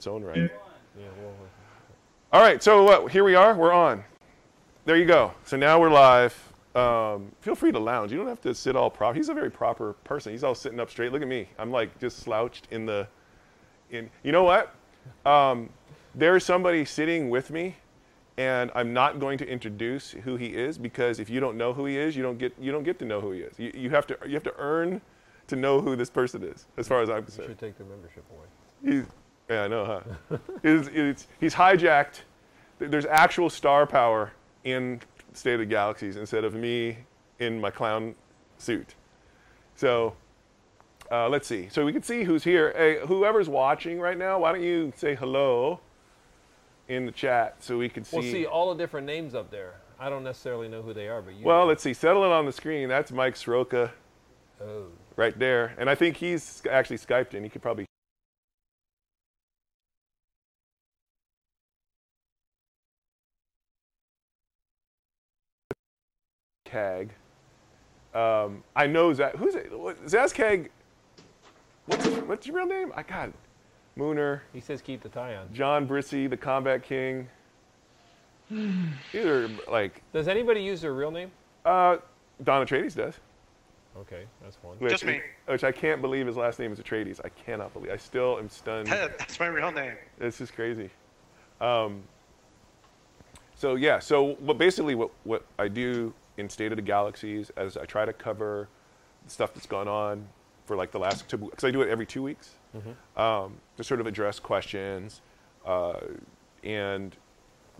its own right. Yeah, well, all right, so uh, here we are. We're on. There you go. So now we're live. Um, feel free to lounge. You don't have to sit all proper. He's a very proper person. He's all sitting up straight. Look at me. I'm like just slouched in the. In you know what? Um, there's somebody sitting with me, and I'm not going to introduce who he is because if you don't know who he is, you don't get you don't get to know who he is. You, you have to you have to earn to know who this person is, as far as I'm concerned, You should take the membership away. He's, yeah, I know, huh? he's, he's, he's hijacked. There's actual star power in State of the Galaxies instead of me in my clown suit. So uh, let's see. So we can see who's here. Hey, whoever's watching right now, why don't you say hello in the chat so we can see? Well, see all the different names up there. I don't necessarily know who they are, but you. Well, do. let's see. Settle it on the screen. That's Mike Soroka Oh. right there. And I think he's actually Skyped in. He could probably. Kag. Um, I know Zaz. Who's it? What, Zazkag. What's what's your real name? I got it. Mooner, He says keep the tie on. John Brissy, the Combat King. These are like Does anybody use their real name? uh, Don Atreides does. Okay, that's one. Which, Just me. Which I can't believe his last name is Atreides. I cannot believe. I still am stunned. That's my real name. This is crazy. Um, so yeah, so what basically what, what I do in State of the Galaxies as I try to cover stuff that's gone on for like the last two because I do it every two weeks um, to sort of address questions, uh, and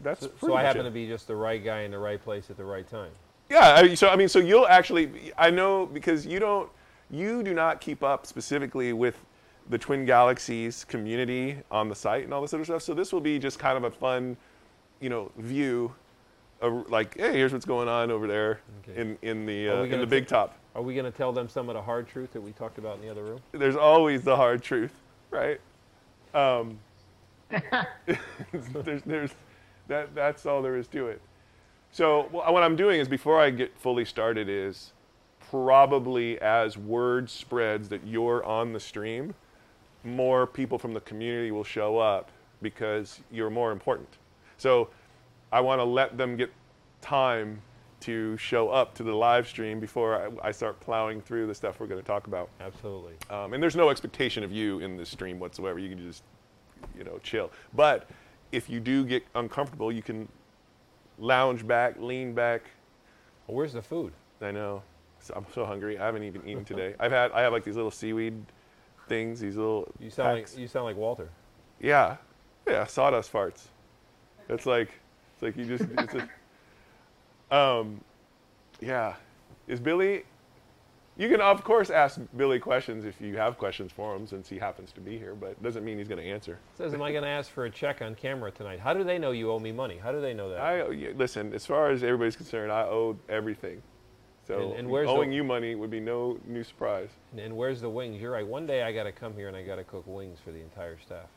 that's So, so I happen it. to be just the right guy in the right place at the right time. Yeah, I, so I mean, so you'll actually, I know because you don't, you do not keep up specifically with the Twin Galaxies community on the site and all this other stuff. So this will be just kind of a fun, you know, view of like, hey, here's what's going on over there Okay. in in the uh, in the big top. Are we going to tell them some of the hard truth that we talked about in the other room? There's always the hard truth, right? Um, there's, there's, that, that's all there is to it. So wh- what I'm doing is before I get fully started is probably as word spreads that you're on the stream, more people from the community will show up because you're more important. So I want to let them get time to show up to the live stream before I, I start plowing through the stuff we're going to talk about. Absolutely. Um, and there's no expectation of you in this stream whatsoever. You can just, you know, chill. But if you do get uncomfortable, you can lounge back, lean back. Well, where's the food? I know. So I'm so hungry. I haven't even eaten today. I've had. I have like these little seaweed things. These little. You sound packs. like you sound like Walter. Yeah, yeah. Sawdust farts. It's like. It's like you just. It's a, um, yeah. Is Billy? You can of course ask Billy questions if you have questions for him, since he happens to be here. But it doesn't mean he's going to answer. Says, am I going to ask for a check on camera tonight? How do they know you owe me money? How do they know that? I listen. As far as everybody's concerned, I owe everything. So And- and where's the- owing you money would be no new surprise. And, and where's the wings? You're right. One day I got to come here and I got to cook wings for the entire staff.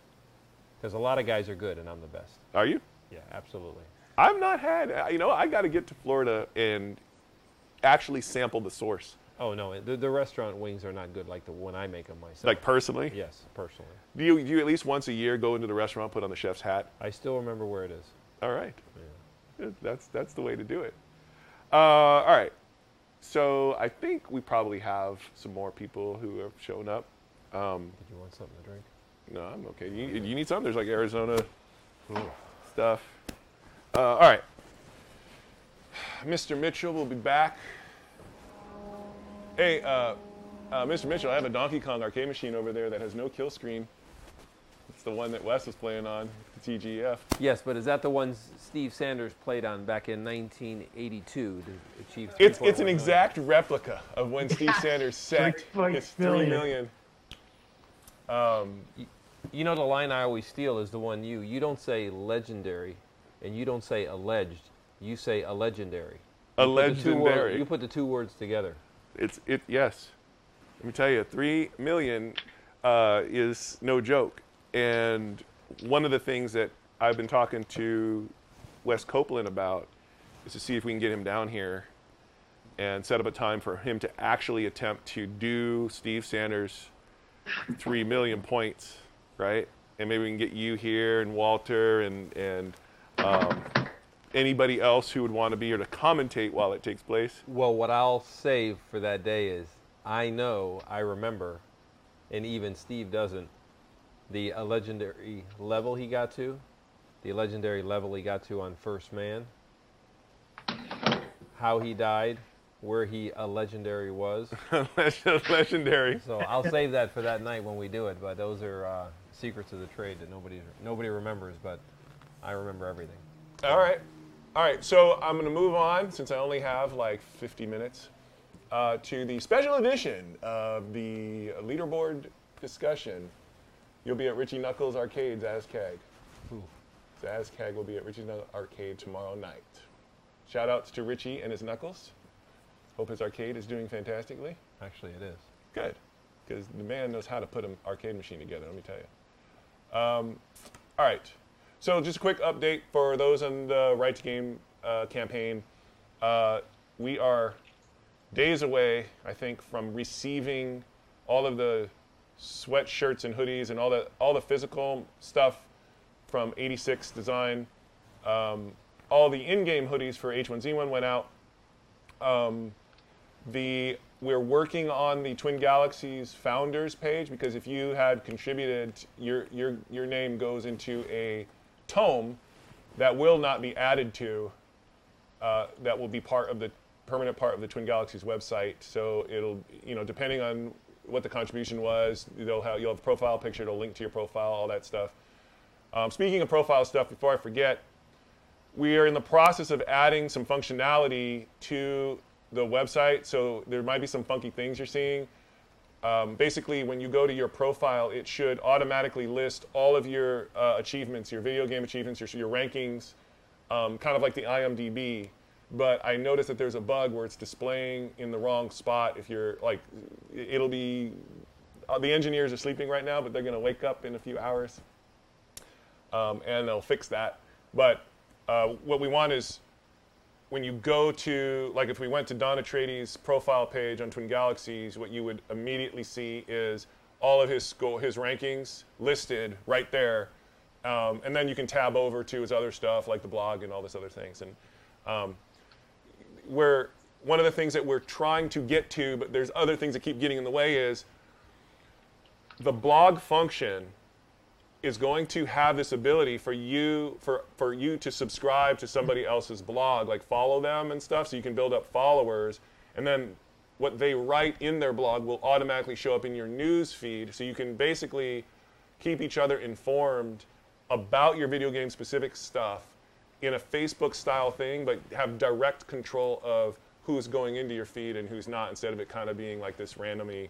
Because a lot of guys are good and I'm the best. Are you? Yeah, absolutely. I've not had. uh, You know, I got to get to Florida and actually sample the source, Oh no, the, the restaurant wings are not good like the one I make them myself. like personally. yes, personally. Do you, do you at least once a year go into the restaurant, put on the chef's hat? I still remember where it is. All right. Yeah. That's that's the way to do it. Uh, all right. So I think we probably have some more people who have shown up. Um, Did you want something to drink? no, I'm okay. You, you need some? There's like Arizona stuff. Uh, all right. Mr. Mitchell will be back. Hey, uh, uh, Mr. Mitchell, I have a Donkey Kong arcade machine over there that has no kill screen. It's the one that Wes was playing on, the TGF. Yes, but is that the one Steve Sanders played on back in 1982 to achieve? It's it's 3.1 an million? exact replica of when Steve Sanders set Three his three billion. million. You know the line I always steal is the one you. You don't say legendary, and you don't say alleged. You say a legendary. A You put the two legendary. You put the two words together. It's it yes. Let me tell you, three million uh, is no joke. And one of the things that I've been talking to Wes Copeland about is to see if we can get him down here and set up a time for him to actually attempt to do Steve Sanders three million points, right? and maybe we can get you here and Walter and and um, anybody else who would want to be here to commentate while it takes place. Well, what I'll say for that day is I know, I remember, and even Steve doesn't, the a legendary level he got to, the legendary level he got to on First Man, how he died, where he a legendary was. Legendary. So I'll save that for that night when we do it. But those are uh, secrets of the trade that nobody nobody remembers, but I remember everything. All right. All right. So I'm going to move on since I only have like 50 minutes uh, to the special edition of the leaderboard discussion. You'll be at Richie Knucklez Arcades, ASCAG. So ASCAG will be at Richie Knucklez Arcade tomorrow night. Shout outs to Richie and his Knuckles. Hope his arcade is doing fantastically. Actually, it is. Good, because the man knows how to put an arcade machine together. Let me tell you. Um, all right. So just a quick update for those on the Right to Game uh, campaign. Uh, we are days away, I think, from receiving all of the sweatshirts and hoodies and all the all the physical stuff from 86 Design. Um, all the in-game hoodies for H1Z1 went out. Um, the we're working on the Twin Galaxies founders page because if you had contributed, your your your name goes into a tome that will not be added to. Uh, that will be part of the permanent part of the Twin Galaxies website. So it'll you know depending on what the contribution was, they'll have you'll have a profile picture, it'll link to your profile, all that stuff. Um, speaking of profile stuff, before I forget, we are in the process of adding some functionality to the website. So there might be some funky things you're seeing. Um, basically, when you go to your profile, it should automatically list all of your uh, achievements, your video game achievements, your, your rankings, um, kind of like the IMDb. But I noticed that there's a bug where it's displaying in the wrong spot. If you're like, it'll be, uh, the engineers are sleeping right now, but they're going to wake up in a few hours um, and they'll fix that. But uh, what we want is when you go to, like if we went to Don Atreides' profile page on Twin Galaxies, what you would immediately see is all of his school, his rankings listed right there. Um, and then you can tab over to his other stuff like the blog and all this other things. And um, where one of the things that we're trying to get to, but there's other things that keep getting in the way is the blog function is going to have this ability for you for, for you to subscribe to somebody else's blog. Like follow them and stuff so you can build up followers. And then what they write in their blog will automatically show up in your news feed. So you can basically keep each other informed about your video game specific stuff in a facebook style thing but have direct control of who's going into your feed and who's not instead of it kind of being like this randomly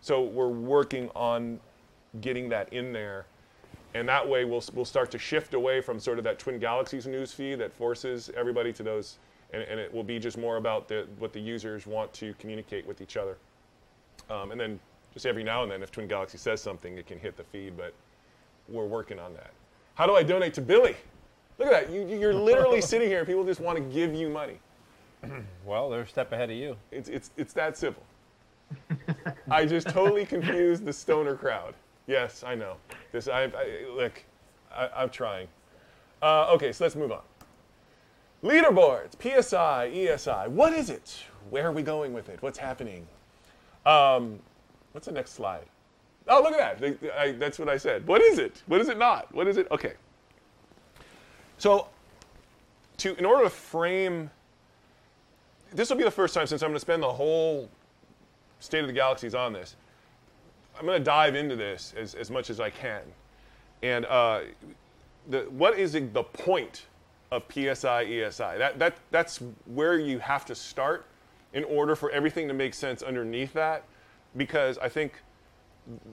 so we're working on getting that in there and that way we'll, we'll start to shift away from sort of that twin galaxies news feed that forces everybody to those and, and it will be just more about the, what the users want to communicate with each other. Um, and then just every now and then if twin galaxy says something it can hit the feed but we're working on that. How do i donate to billy? Look at that. You, you're literally sitting here and people just want to give you money. Well, they're a step ahead of you. it's, it's, it's that simple. I just totally confused the stoner crowd Yes, I know. This, I, I look, I, I'm trying. Uh, okay, so let's move on. Leaderboards, PSI, ESI. What is it? Where are we going with it? What's happening? Um, what's the next slide? Oh, look at that. I, I, that's what I said. What is it? What is it not? What is it? Okay. So, to in order to frame, this will be the first time since I'm going to spend the whole State of the Galaxies on this. I'm going to dive into this as, as much as I can. And uh, the, what is the point of PSI ESI? That, that, that's where you have to start in order for everything to make sense underneath that, because I think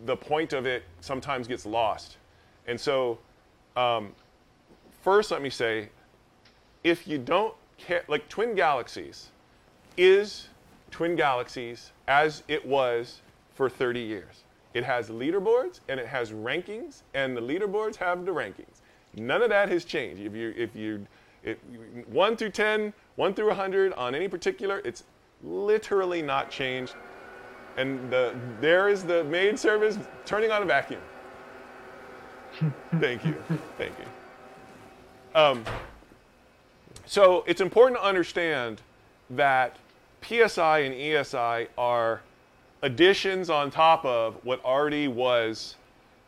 the point of it sometimes gets lost. And so, um, first, let me say if you don't care, like Twin Galaxies is Twin Galaxies as it was for 30 years. It has leaderboards and it has rankings, and the leaderboards have the rankings. None of that has changed. If you if you if, one through 10, one through 100 on any particular, it's literally not changed. And the there is the maid service turning on a vacuum. Thank you. Thank you. Um, so it's important to understand that PSI and ESI are additions on top of what already was,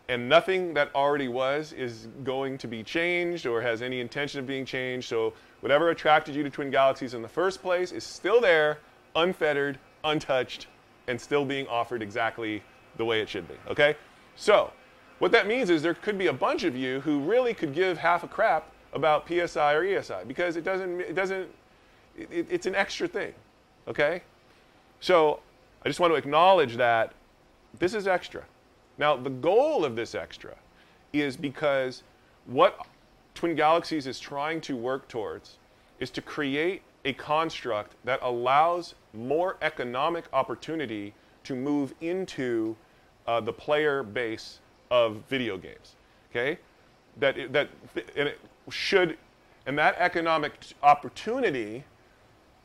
and nothing that already was is going to be changed or has any intention of being changed. So whatever attracted you to Twin Galaxies in the first place is still there, unfettered, untouched, and still being offered exactly the way it should be. Okay? So what that means is there could be a bunch of you who really could give half a crap about PSI or ESI because it doesn't, it doesn't, it, it's an extra thing. Okay? So I just want to acknowledge that this is extra. Now, the goal of this extra is because what Twin Galaxies is trying to work towards is to create a construct that allows more economic opportunity to move into uh, the player base of video games. Okay, that that and it should, and that economic opportunity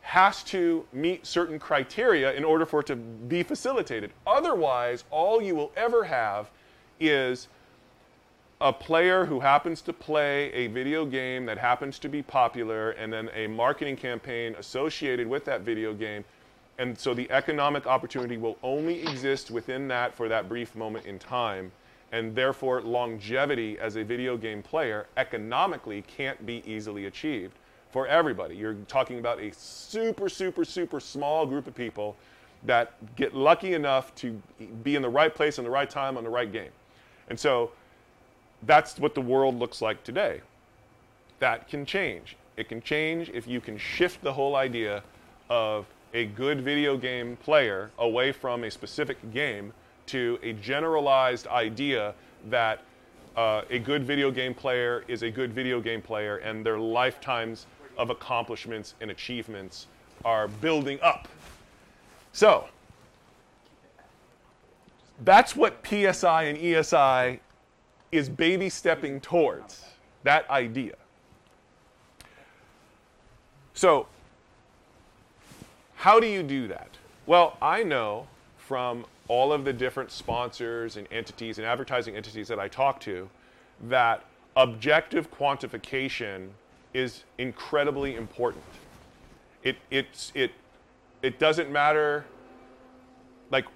has to meet certain criteria in order for it to be facilitated. Otherwise, all you will ever have is a player who happens to play a video game that happens to be popular and then a marketing campaign associated with that video game. And so the economic opportunity will only exist within that for that brief moment in time. And therefore, longevity as a video game player economically can't be easily achieved for everybody. You're talking about a super, super, super small group of people that get lucky enough to be in the right place in the right time on the right game. And so that's what the world looks like today. That can change. It can change if you can shift the whole idea of a good video game player away from a specific game to a generalized idea that uh, a good video game player is a good video game player and their lifetimes of accomplishments and achievements are building up. So, that's what PSI and ESI is baby stepping towards that idea. So, how do you do that? Well, I know from all of the different sponsors and entities and advertising entities that I talk to that objective quantification is incredibly important. It, it's, it, it doesn't matter, like,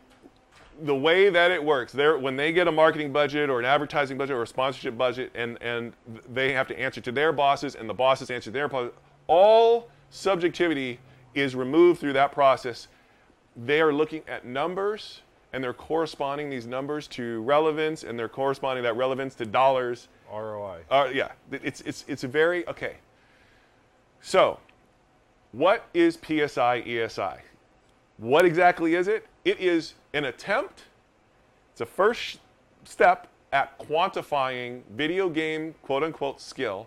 the way that it works, when they get a marketing budget or an advertising budget or a sponsorship budget, and, and they have to answer to their bosses, and the bosses answer to their bosses, all subjectivity is removed through that process. They are looking at numbers, and they're corresponding these numbers to relevance, and they're corresponding that relevance to dollars. ROI. Uh, yeah, it's, it's, it's a very, okay. So, what is PSI ESI? What exactly is it? It is an attempt, it's a first step at quantifying video game quote unquote skill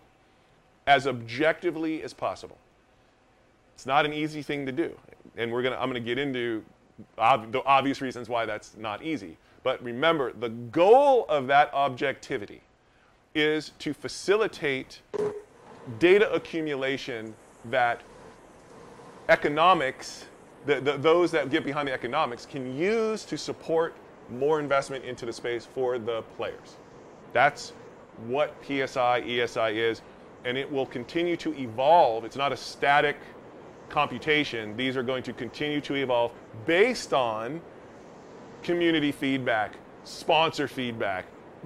as objectively as possible. It's not an easy thing to do. And we're gonna, I'm going to get into ob- the obvious reasons why that's not easy. But remember, the goal of that objectivity is to facilitate data accumulation that economics, the, the, those that get behind the economics, can use to support more investment into the space for the players. That's what PSI, ESI is, and it will continue to evolve. It's not a static computation. These are going to continue to evolve based on community feedback, sponsor feedback,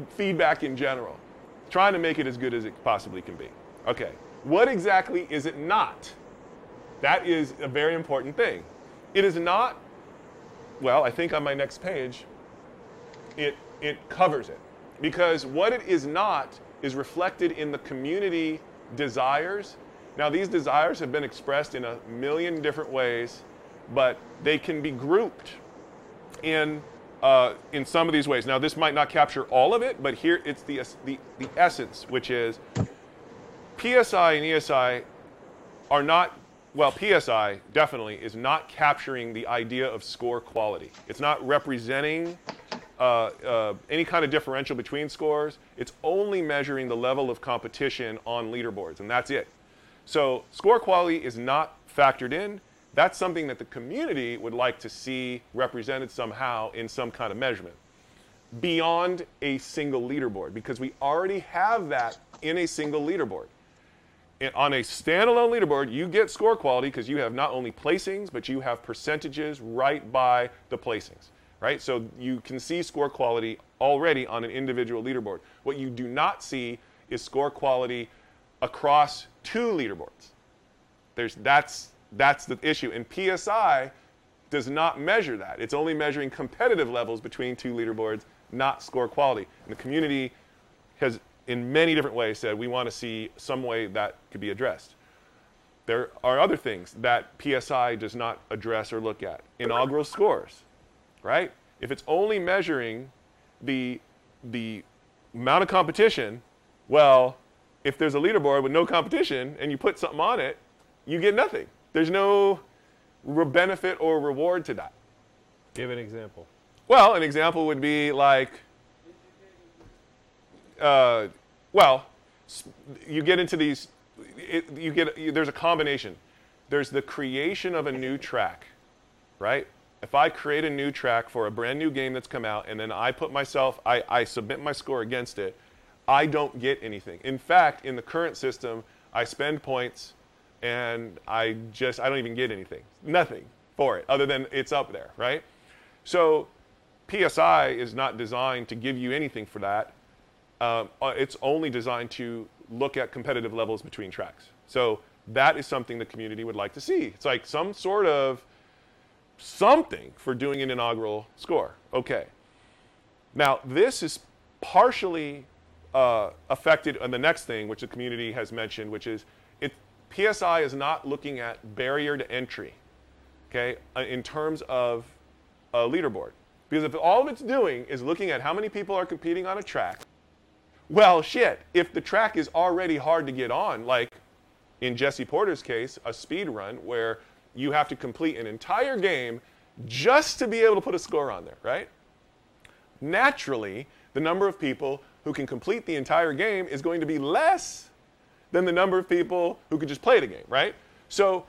feedback in general, trying to make it as good as it possibly can be. Okay, what exactly is it not? That is a very important thing. It is not, well, I think on my next page, it, it covers it. Because what it is not is reflected in the community desires. Now, these desires have been expressed in a million different ways, but they can be grouped in, uh, in some of these ways. Now, this might not capture all of it, but here it's the, the, the essence, which is PSI and ESI are not, well, PSI definitely is not capturing the idea of score quality. It's not representing uh, uh, any kind of differential between scores. It's only measuring the level of competition on leaderboards, and that's it. So score quality is not factored in. That's something that the community would like to see represented somehow in some kind of measurement. beyond a single leaderboard because we already have that in a single leaderboard. On a standalone leaderboard, you get score quality because you have not only placings, but you have percentages right by the placings, right? So you can see score quality already on an individual leaderboard. What you do not see is score quality across two leaderboards. There's, that's, that's the issue. And PSI does not measure that. It's only measuring competitive levels between two leaderboards, not score quality. And the community has, in many different ways, said we want to see some way that could be addressed. There are other things that PSI does not address or look at. Inaugural scores, right? If it's only measuring the, the amount of competition, well, if there's a leaderboard with no competition and you put something on it, you get nothing. There's no re- benefit or reward to that. Give an example. Well, an example would be like, uh, well, you get into these, it, you get, you, there's a combination. There's the creation of a new track, right? If I create a new track for a brand new game that's come out and then I put myself, I, I submit my score against it, I don't get anything. In fact, in the current system, I spend points and I just, I don't even get anything. Nothing for it other than it's up there, right? So PSI is not designed to give you anything for that. Um, uh, it's only designed to look at competitive levels between tracks. So that is something the community would like to see. It's like some sort of something for doing an inaugural score. Okay. Now, this is partially uh, affected on the next thing, which the community has mentioned, which is it, PSI is not looking at barrier to entry, okay, uh, in terms of a leaderboard. Because if all it's doing is looking at how many people are competing on a track, well, shit, if the track is already hard to get on, like in Jesse Porter's case, a speed run where you have to complete an entire game just to be able to put a score on there, right? Naturally, the number of people who can complete the entire game is going to be less than the number of people who could just play the game, right? So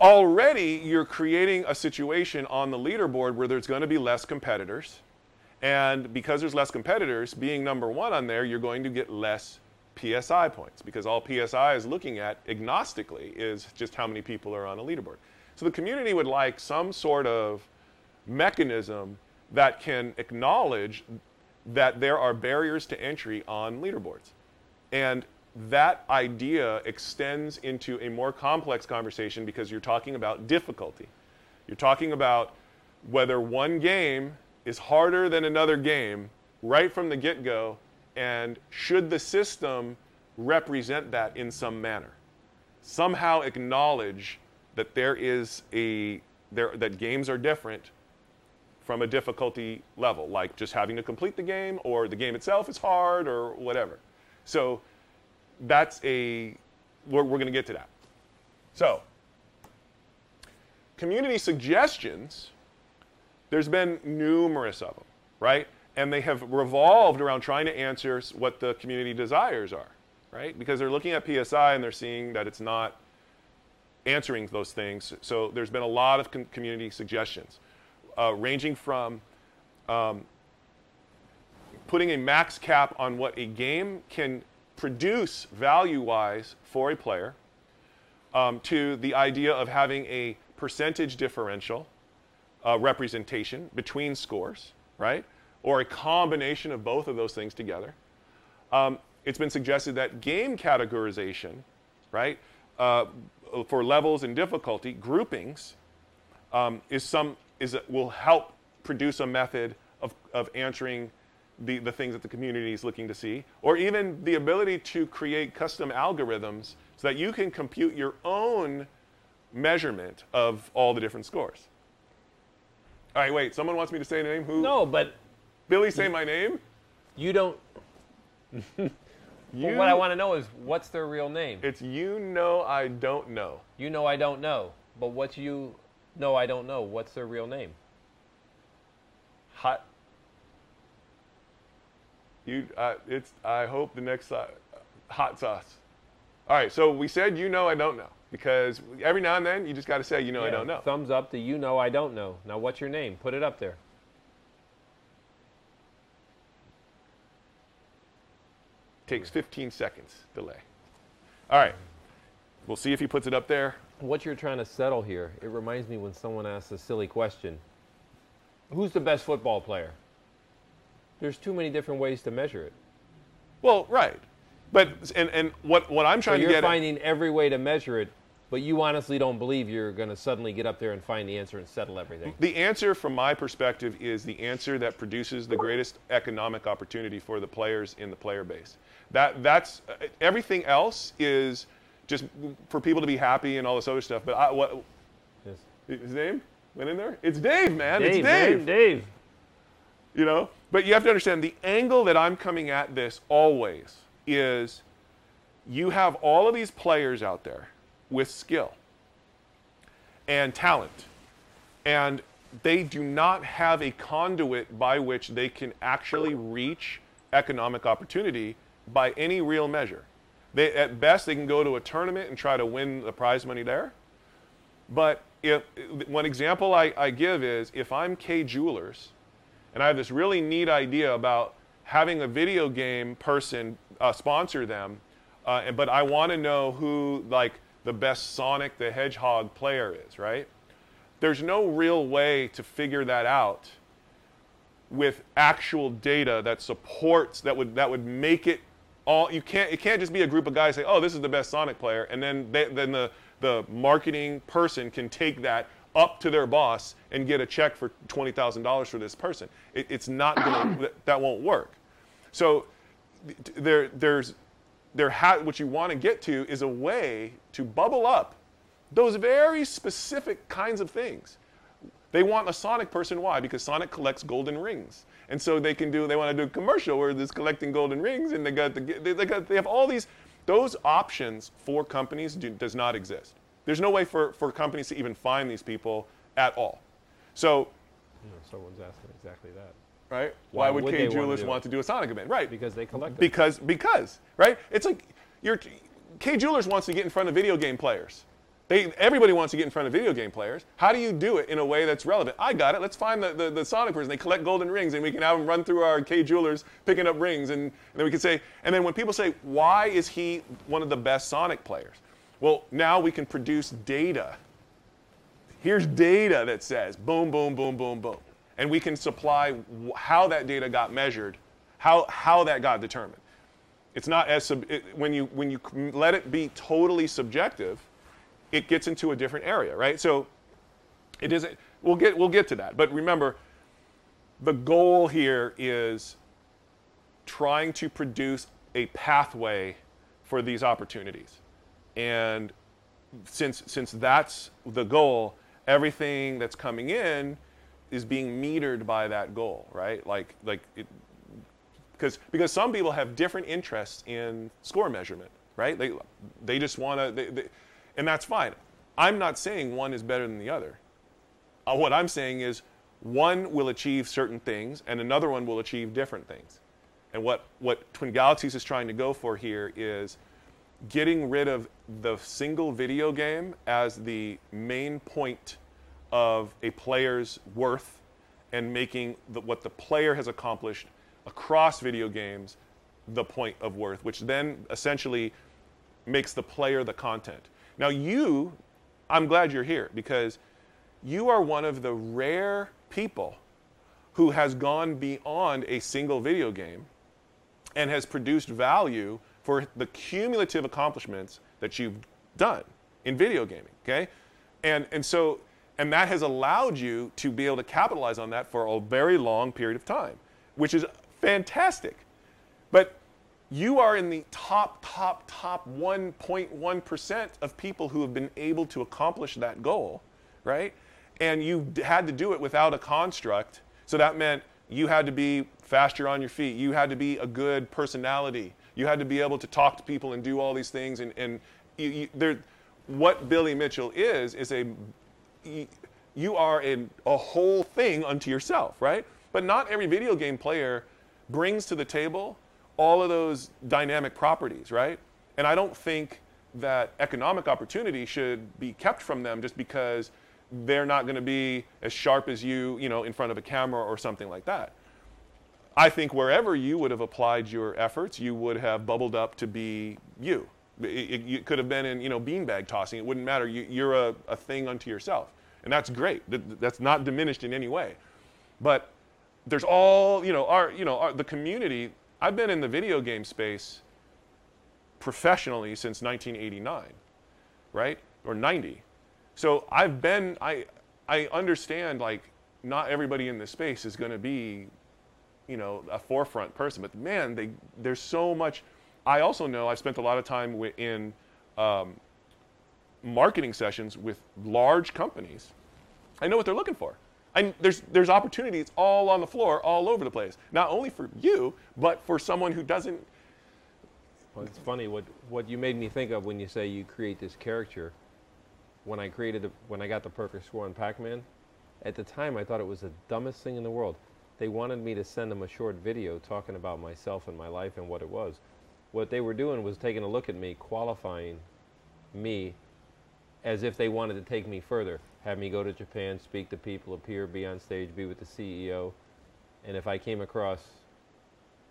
already you're creating a situation on the leaderboard where there's going to be less competitors. And because there's less competitors, being number one on there, you're going to get less PSI points because all PSI is looking at agnostically is just how many people are on a leaderboard. So the community would like some sort of mechanism that can acknowledge that there are barriers to entry on leaderboards. And that idea extends into a more complex conversation because you're talking about difficulty. You're talking about whether one game is harder than another game right from the get go, and should the system represent that in some manner? Somehow acknowledge that there is a there, that games are different from a difficulty level, like just having to complete the game, or the game itself is hard, or whatever. So that's a we're, we're going to get to that. So community suggestions there's been numerous of them, right? And they have revolved around trying to answer what the community desires are, right? Because they're looking at PSI and they're seeing that it's not answering those things. So there's been a lot of com- community suggestions, uh, ranging from um, putting a max cap on what a game can produce value-wise for a player, um, to the idea of having a percentage differential uh, representation between scores, right? Or a combination of both of those things together. Um, it's been suggested that game categorization, right, uh, for levels and difficulty, groupings, um, is some is a, will help produce a method of, of answering the, the things that the community is looking to see, or even the ability to create custom algorithms so that you can compute your own measurement of all the different scores. All right, wait. Someone wants me to say a name. Who? No, but Billy, say my name. you don't. You. What I want to know is what's their real name? It's you know I don't know. You know I don't know, but what you know I don't know. What's their real name? Hot. You. Uh, it's. I hope the next uh, hot sauce. All right. So we said you know I don't know because every now and then you just got to say, you know, yeah. I don't know. Thumbs up to you know I don't know. Now, what's your name? Put it up there. Takes 15 seconds delay. All right. We'll see if he puts it up there. What you're trying to settle here, it reminds me when someone asks a silly question Who's the best football player? There's too many different ways to measure it. Well, right. But and, and what what I'm trying so to get you're finding at, every way to measure it but you honestly don't believe you're going to suddenly get up there and find the answer and settle everything. The answer, from my perspective, is the answer that produces the greatest economic opportunity for the players in the player base. That that's uh, everything else is just for people to be happy and all this other stuff. But I, what Yes. his name went in there? It's Dave, man. Dave, it's Dave. man, Dave. You know, but you have to understand the angle that I'm coming at this always is you have all of these players out there with skill and talent, and they do not have a conduit by which they can actually reach economic opportunity by any real measure. They, at best, they can go to a tournament and try to win the prize money there. But if one example I, I give is if I'm Kay Jewelers and I have this really neat idea about having a video game person uh, sponsor them, uh, but I want to know who like the best Sonic the Hedgehog player is, right? There's no real way to figure that out with actual data that supports that would that would make it all you can't it can't just be a group of guys say oh this is the best sonic player and then they, then the the marketing person can take that up to their boss and get a check for $20000 for this person it, it's not gonna that, that won't work so there there's there ha- what you want to get to is a way to bubble up those very specific kinds of things they want a Sonic person. Why? Because Sonic collects golden rings, and so they can do. They want to do a commercial where there's collecting golden rings, and they got the. They, they got. They have all these. Those options for companies do, does not exist. There's no way for, for companies to even find these people at all. So, know, someone's asking exactly that. Right? Why, Why would, would Kay Jewelers want to do a Sonic event? Right? Because they collect them. because because right it's like you're kay jewelers wants to get in front of video game players they, everybody wants to get in front of video game players how do you do it in a way that's relevant i got it let's find the, the, the sonic person they collect golden rings and we can have them run through our kay jewelers picking up rings and, and then we can say and then when people say why is he one of the best sonic players well now we can produce data here's data that says boom, boom, boom, boom, boom. And we can supply how that data got measured, how, how that got determined. It's not as sub, it, when you when you let it be totally subjective, it gets into a different area, right? So it isn't. We'll get we'll get to that. But remember, the goal here is trying to produce a pathway for these opportunities, and since since that's the goal, everything that's coming in is being metered by that goal, right? Like like because because some people have different interests in score measurement, right? They they just want to, and that's fine. I'm not saying one is better than the other. Uh, what I'm saying is one will achieve certain things and another one will achieve different things. And what what Twin Galaxies is trying to go for here is getting rid of the single video game as the main point of a player's worth and making the, what the player has accomplished across video games the point of worth, which then essentially makes the player the content. Now, you, I'm glad you're here because you are one of the rare people who has gone beyond a single video game and has produced value for the cumulative accomplishments that you've done in video gaming okay and and so and that has allowed you to be able to capitalize on that for a very long period of time which is fantastic. But you are in the top top top 1.1% of people who have been able to accomplish that goal right? And you had to do it without a construct. So that meant you had to be faster on your feet. You had to be a good personality. You had to be able to talk to people and do all these things. And, and you, you, there, what billy mitchell is is a you are a, a whole thing unto yourself right? But not every video game player brings to the table all of those dynamic properties right? And i don't think that economic opportunity should be kept from them just because they're not going to be as sharp as you you know in front of a camera or something like that. I think wherever you would have applied your efforts, you would have bubbled up to be you. It, it, could have been in, you know, beanbag tossing. It wouldn't matter. You, you're a, a thing unto yourself, and that's great. That, that's not diminished in any way. But there's all, you know, our, you know, our, the community. I've been in the video game space professionally since 1989, right, or 90. So I've been, I, I understand like not everybody in this space is going to be, you know, a forefront person. But man, they, there's so much. I also know I've spent a lot of time in um, marketing sessions with large companies. I know what they're looking for. And there's there's opportunities all on the floor, all over the place. Not only for you, but for someone who doesn't. Well, it's funny what what you made me think of when you say you create this character. When I created the, when I got the perfect score on Pac-Man, at the time I thought it was the dumbest thing in the world. They wanted me to send them a short video talking about myself and my life and what it was. What they were doing was taking a look at me, qualifying me as if they wanted to take me further. Have me go to Japan, speak to people, appear, be on stage, be with the CEO. And if I came across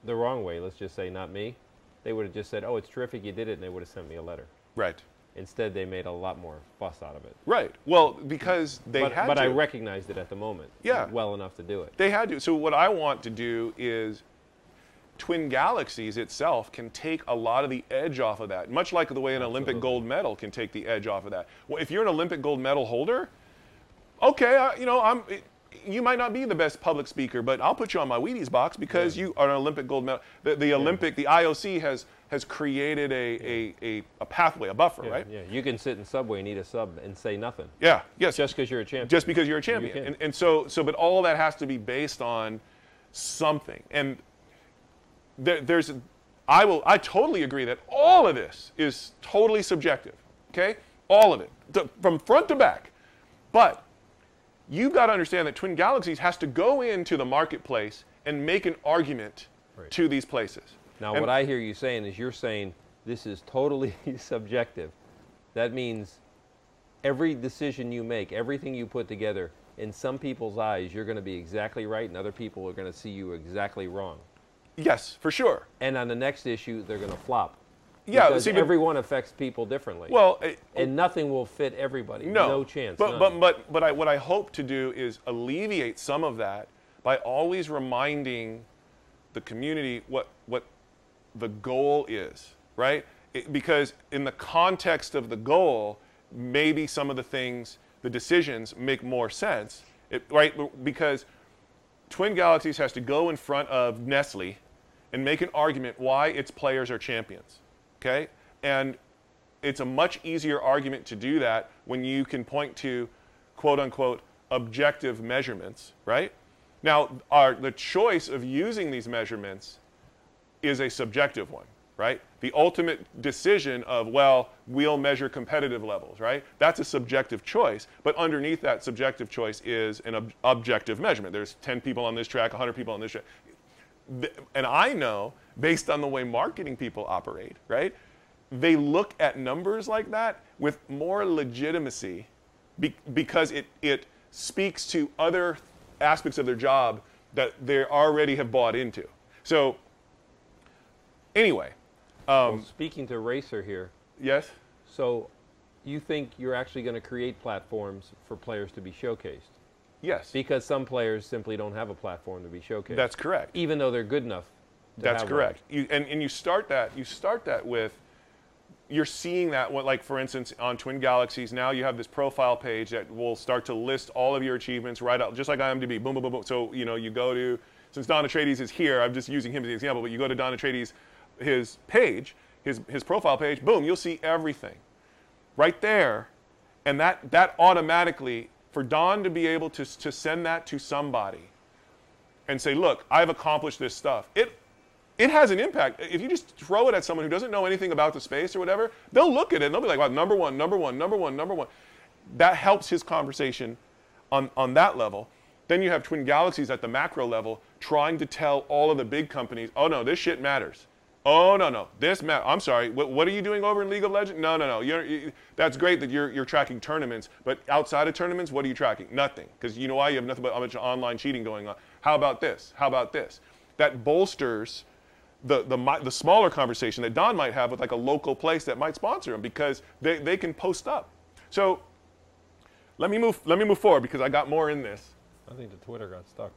the wrong way, let's just say not me, they would have just said, "Oh, it's terrific, you did it," and they would have sent me a letter. Right. Instead, they made a lot more fuss out of it. Right. Well, because they but had but to. But I recognized it at the moment. Yeah. Well enough to do it. They had to. So what I want to do is Twin Galaxies itself can take a lot of the edge off of that, much like the way an Olympic gold medal can take the edge off of that. Well, if you're an Olympic gold medal holder, okay, I, you know, I'm. It, you might not be the best public speaker, but I'll put you on my Wheaties box because you are an Olympic gold medal. The, the Olympic, the IOC has has created a, a, a, a pathway, a buffer, Yeah, right? yeah. You can sit in Subway and eat a sub and say nothing. Yeah. Yes. Just because you're a champion. just because you're a champion. can. and, and so, so, but all that has to be based on something. And there, there's, I will, I totally agree that all of this is totally subjective. Okay, all of it, to- from front to back. But you've got to understand that Twin Galaxies has to go into the marketplace and make an argument Right. to these places. Now, And- what I hear you saying is you're saying this is totally subjective. That means every decision you make, everything you put together, in some people's eyes, you're going to be exactly right, and other people are going to see you exactly wrong. Yes, for sure. And on the next issue, they're going to flop. Yeah, because see, but- everyone affects people differently. Well, it- and nothing will fit everybody. No, no chance. But but but but I, what I hope to do is alleviate some of that by always reminding the community what what the goal is, right? It- because in the context of the goal, maybe some of the things, the decisions make more sense, it, right? Because Twin Galaxies has to go in front of Nestle and make an argument why its players are champions. Okay? And it's a much easier argument to do that when you can point to quote unquote objective measurements, right? Now, our, the choice of using these measurements is a subjective one, right? The ultimate decision of, well, we'll measure competitive levels, right? That's a subjective choice, but underneath that subjective choice is an ob- objective measurement. There's 10 people on this track, 100 people on this track. And I know, based on the way marketing people operate, right? They look at numbers like that with more legitimacy be- because it, it speaks to other aspects of their job that they already have bought into. So, anyway, um, Well, speaking to Racer here, yes? so you think you're actually going to create platforms for players to be showcased? Yes. Because some players simply don't have a platform to be showcased. That's correct. even though they're good enough. to That's correct. You, and, and you start that you start that with you're seeing that what like for instance on Twin Galaxies now you have this profile page that will start to list all of your achievements right out just like IMDb boom boom boom boom. So you know you go to since Don Atreides is here I'm just using him as an example but you go to Don Atreides his page his his profile page boom you'll see everything right there and that that automatically for Don to be able to to send that to somebody and say, look, I've accomplished this stuff. It it has an impact. If you just throw it at someone who doesn't know anything about the space or whatever, they'll look at it and they'll be like, wow, number one, number one, number one, number one. That helps his conversation on, on that level. Then you have Twin Galaxies at the macro level trying to tell all of the big companies, oh no, this shit matters. Oh no no, this ma- I'm sorry. What, what are you doing over in League of Legends? No no no. You're, you, that's great that you're you're tracking tournaments, but outside of tournaments, what are you tracking? Nothing, because you know why you have nothing but a bunch of online cheating going on. How about this? How about this? that bolsters the, the, the smaller conversation that Don might have with like a local place that might sponsor him because they, they can post up. So let me move let me move forward because I got more in this. I think the Twitter got stuck.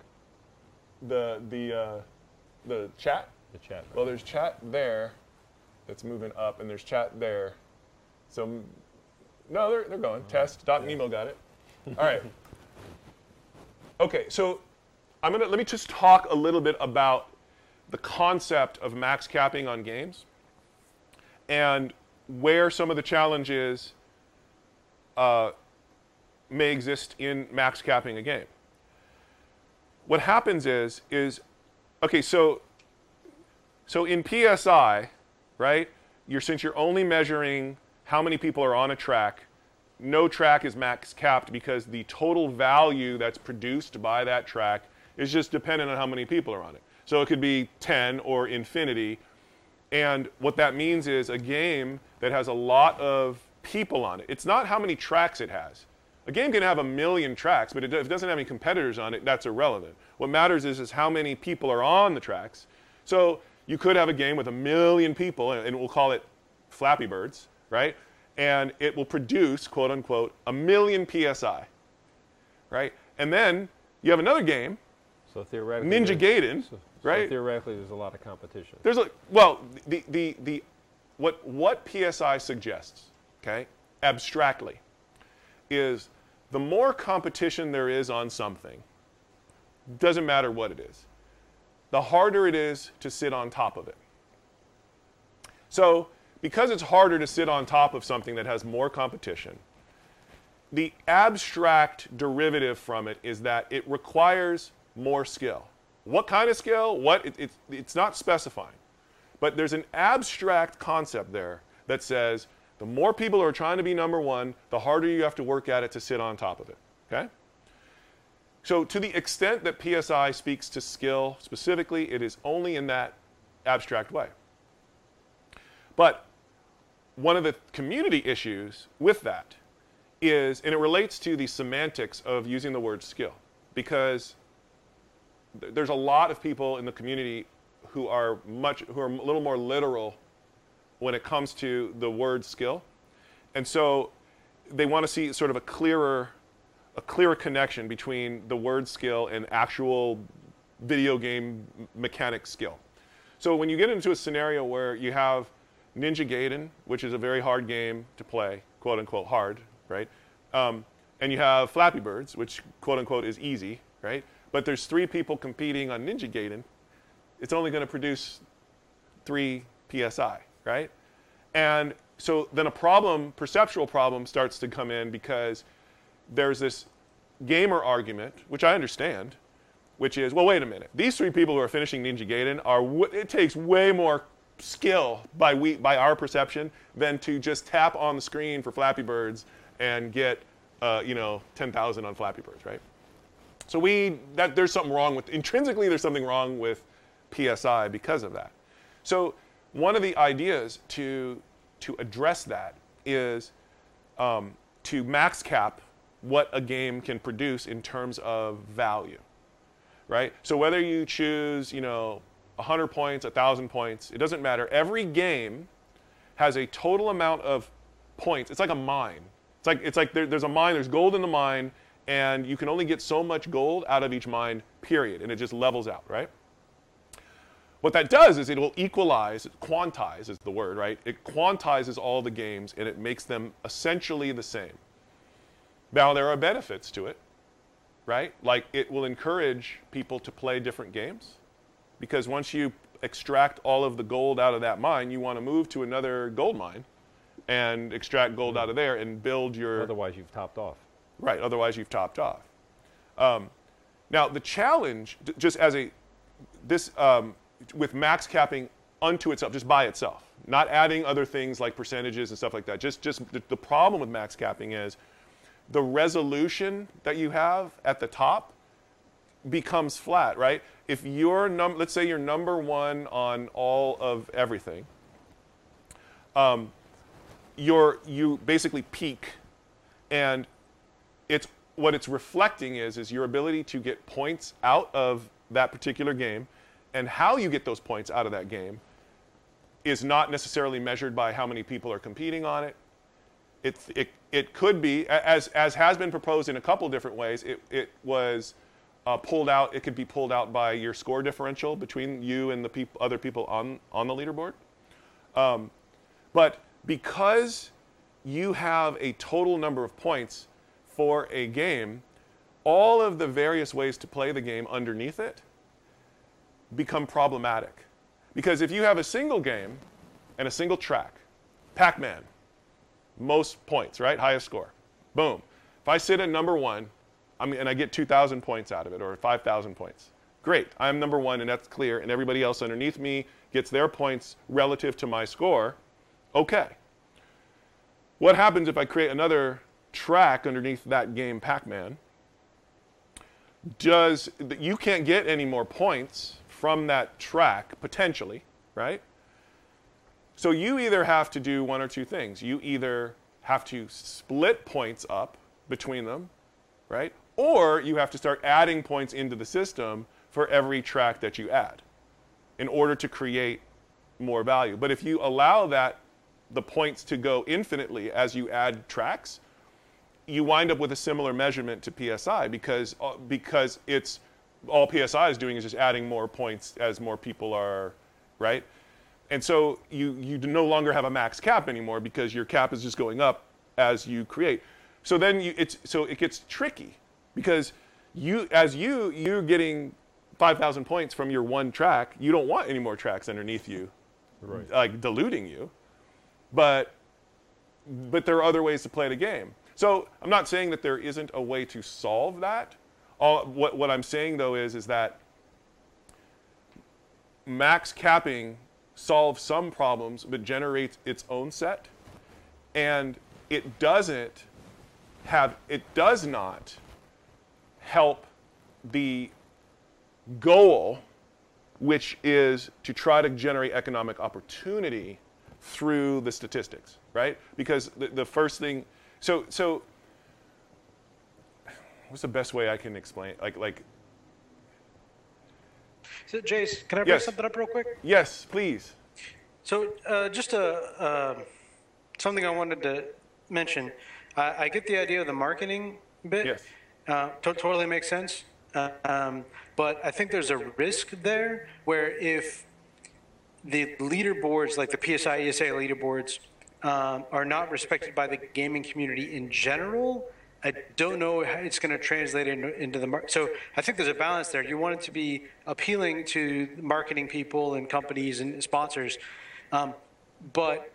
The the uh, the chat. The chat. Well, there's chat there that's moving up, and there's chat there. So m- no, they're they're going. Test. Doc Nemo got it. All right. Okay, so I'm gonna let me just talk a little bit about the concept of max capping on games and where some of the challenges uh, may exist in max capping a game. What happens is is okay, so so in PSI, right? You're since you're only measuring how many people are on a track, no track is max capped because the total value that's produced by that track is just dependent on how many people are on it. So it could be 10 or infinity. And what that means is a game that has a lot of people on it. It's not how many tracks it has. A game can have a million tracks, but if it doesn't have any competitors on it, that's irrelevant. What matters is, is how many people are on the tracks. So you could have a game with a million people, and we'll call it Flappy Birds, right? And it will produce, quote unquote, a million PSI, right? And then you have another game, So theoretically, Ninja Gaiden, so, so right? theoretically, there's a lot of competition. There's a well, the the the what what PSI suggests, okay, abstractly, is the more competition there is on something, doesn't matter what it is, the harder it is to sit on top of it. So, because it's harder to sit on top of something that has more competition, the abstract derivative from it is that it requires more skill. What kind of skill? What? It, it's it's not specifying. But there's an abstract concept there that says the more people are trying to be number one, the harder you have to work at it to sit on top of it. Okay? So, to the extent that PSI speaks to skill specifically, it is only in that abstract way. But one of the community issues with that is, and it relates to the semantics of using the word skill, because th- there's a lot of people in the community who are much, who are a little more literal when it comes to the word skill, and so they want to see sort of a clearer, a clear connection between the word skill and actual video game mechanic skill. So when you get into a scenario where you have Ninja Gaiden, which is a very hard game to play, quote unquote hard, right? Um, and you have Flappy Birds, which quote unquote is easy, right? But there's three people competing on Ninja Gaiden. It's only going to produce three psi, right? And so then a problem, perceptual problem, starts to come in because there's this gamer argument, which I understand, which is, well, wait a minute. These three people who are finishing Ninja Gaiden are. W- it takes way more skill by we by our perception than to just tap on the screen for Flappy Birds and get, uh, you know, 10,000 on Flappy Birds, right? So we that there's something wrong with intrinsically there's something wrong with PSI because of that. So one of the ideas to to address that is um, to max cap what a game can produce in terms of value, right? So whether you choose, you know, 100 points, 1,000 points, it doesn't matter. Every game has a total amount of points. It's like a mine. It's like it's like there, there's a mine. There's gold in the mine, and you can only get so much gold out of each mine. Period, and it just levels out, right? What that does is it will equalize, quantize is the word, right? It quantizes all the games and it makes them essentially the same. Now, there are benefits to it, right? Like it will encourage people to play different games because once you extract all of the gold out of that mine, you want to move to another gold mine and extract gold out of there and build your. Otherwise, you've topped off. Right, otherwise you've topped off. Um, now, the challenge, just as a, this, um, with max capping unto itself, just by itself, not adding other things like percentages and stuff like that. Just, just the, the problem with max capping is the resolution that you have at the top becomes flat, right? If you're num, let's say you're number one on all of everything, um, you're you basically peak, and it's what it's reflecting is is your ability to get points out of that particular game and how you get those points out of that game is not necessarily measured by how many people are competing on it. It, it, it could be, as, as has been proposed in a couple different ways, it, it was uh, pulled out, it could be pulled out by your score differential between you and the peop- other people on, on the leaderboard. Um, but because you have a total number of points for a game, all of the various ways to play the game underneath it become problematic. Because if you have a single game and a single track, Pac Man, most points, right? Highest score. Boom. If I sit at number one I mean, and I get 2,000 points out of it or 5,000 points, great. I'm number one and that's clear, and everybody else underneath me gets their points relative to my score. Okay. What happens if I create another track underneath that game Pac Man? Does you can't get any more points from that track potentially, right? So you either have to do one or two things. You either have to split points up between them, right? Or you have to start adding points into the system for every track that you add in order to create more value. But if you allow that the points to go infinitely as you add tracks, you wind up with a similar measurement to PSI because uh, because it's all PSI is doing is just adding more points as more people are, right? And so you you no longer have a max cap anymore because your cap is just going up as you create. So then you, it's so it gets tricky because you as you you're getting 5,000 points from your one track. You don't want any more tracks underneath you, Right. like diluting you. But but there are other ways to play the game. So I'm not saying that there isn't a way to solve that. All, what, what I'm saying though is is that max capping solves some problems but generates its own set, and it doesn't have it does not help the goal, which is to try to generate economic opportunity through the statistics, right? Because the, the first thing, so so, what's the best way I can explain? Like like So, Jace, can I bring Yes. something up real quick? yes, please. So, uh, just a um something I wanted to mention. I, I get the idea of the marketing bit. Yes. Uh, to- totally makes sense. Uh, um, but I think there's a risk there where if the leaderboards, like the PSI, ESA leaderboards, um, are not respected by the gaming community in general, I don't know how it's going to translate into, into the market. So I think there's a balance there. You want it to be appealing to marketing people and companies and sponsors, um, but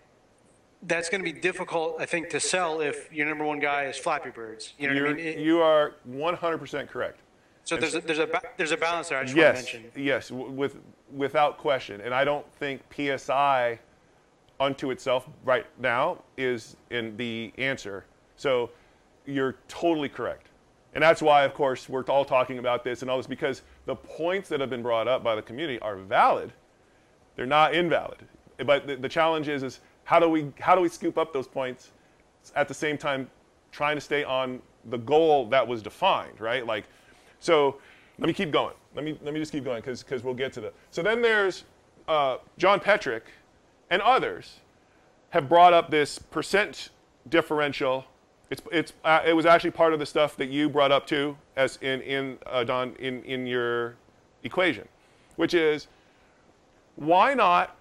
that's going to be difficult, I think, to sell if your number one guy is Flappy Birds. You know what I You're, mean? It- you are 100% correct. so there's a, there's a ba- there's a balance there. I just yes, want to mention. yes, with without question. And I don't think PSI unto itself right now is in the answer. So you're totally correct. And that's why, of course, we're all talking about this and all this because the points that have been brought up by the community are valid. They're not invalid. But the, the challenge is, is how do we how do we scoop up those points at the same time trying to stay on the goal that was defined, right? Like, so let me keep going. Let me let me just keep going because because we'll get to the. So then there's uh, John Petrick and others have brought up this percent differential. It's it's uh, it was actually part of the stuff that you brought up too, as in in uh, Don in in your equation, which is why not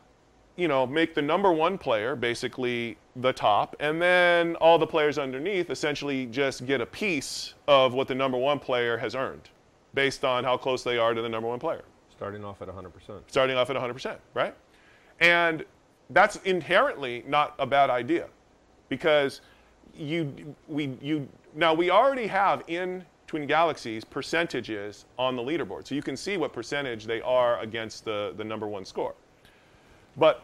you know, make the number one player basically the top, and then all the players underneath essentially just get a piece of what the number one player has earned based on how close they are to the number one player, Starting off at 100%. starting off at 100%, right? And that's inherently not a bad idea because you, we, you, now we already have in Twin Galaxies percentages on the leaderboard. So you can see what percentage they are against the, the number one score but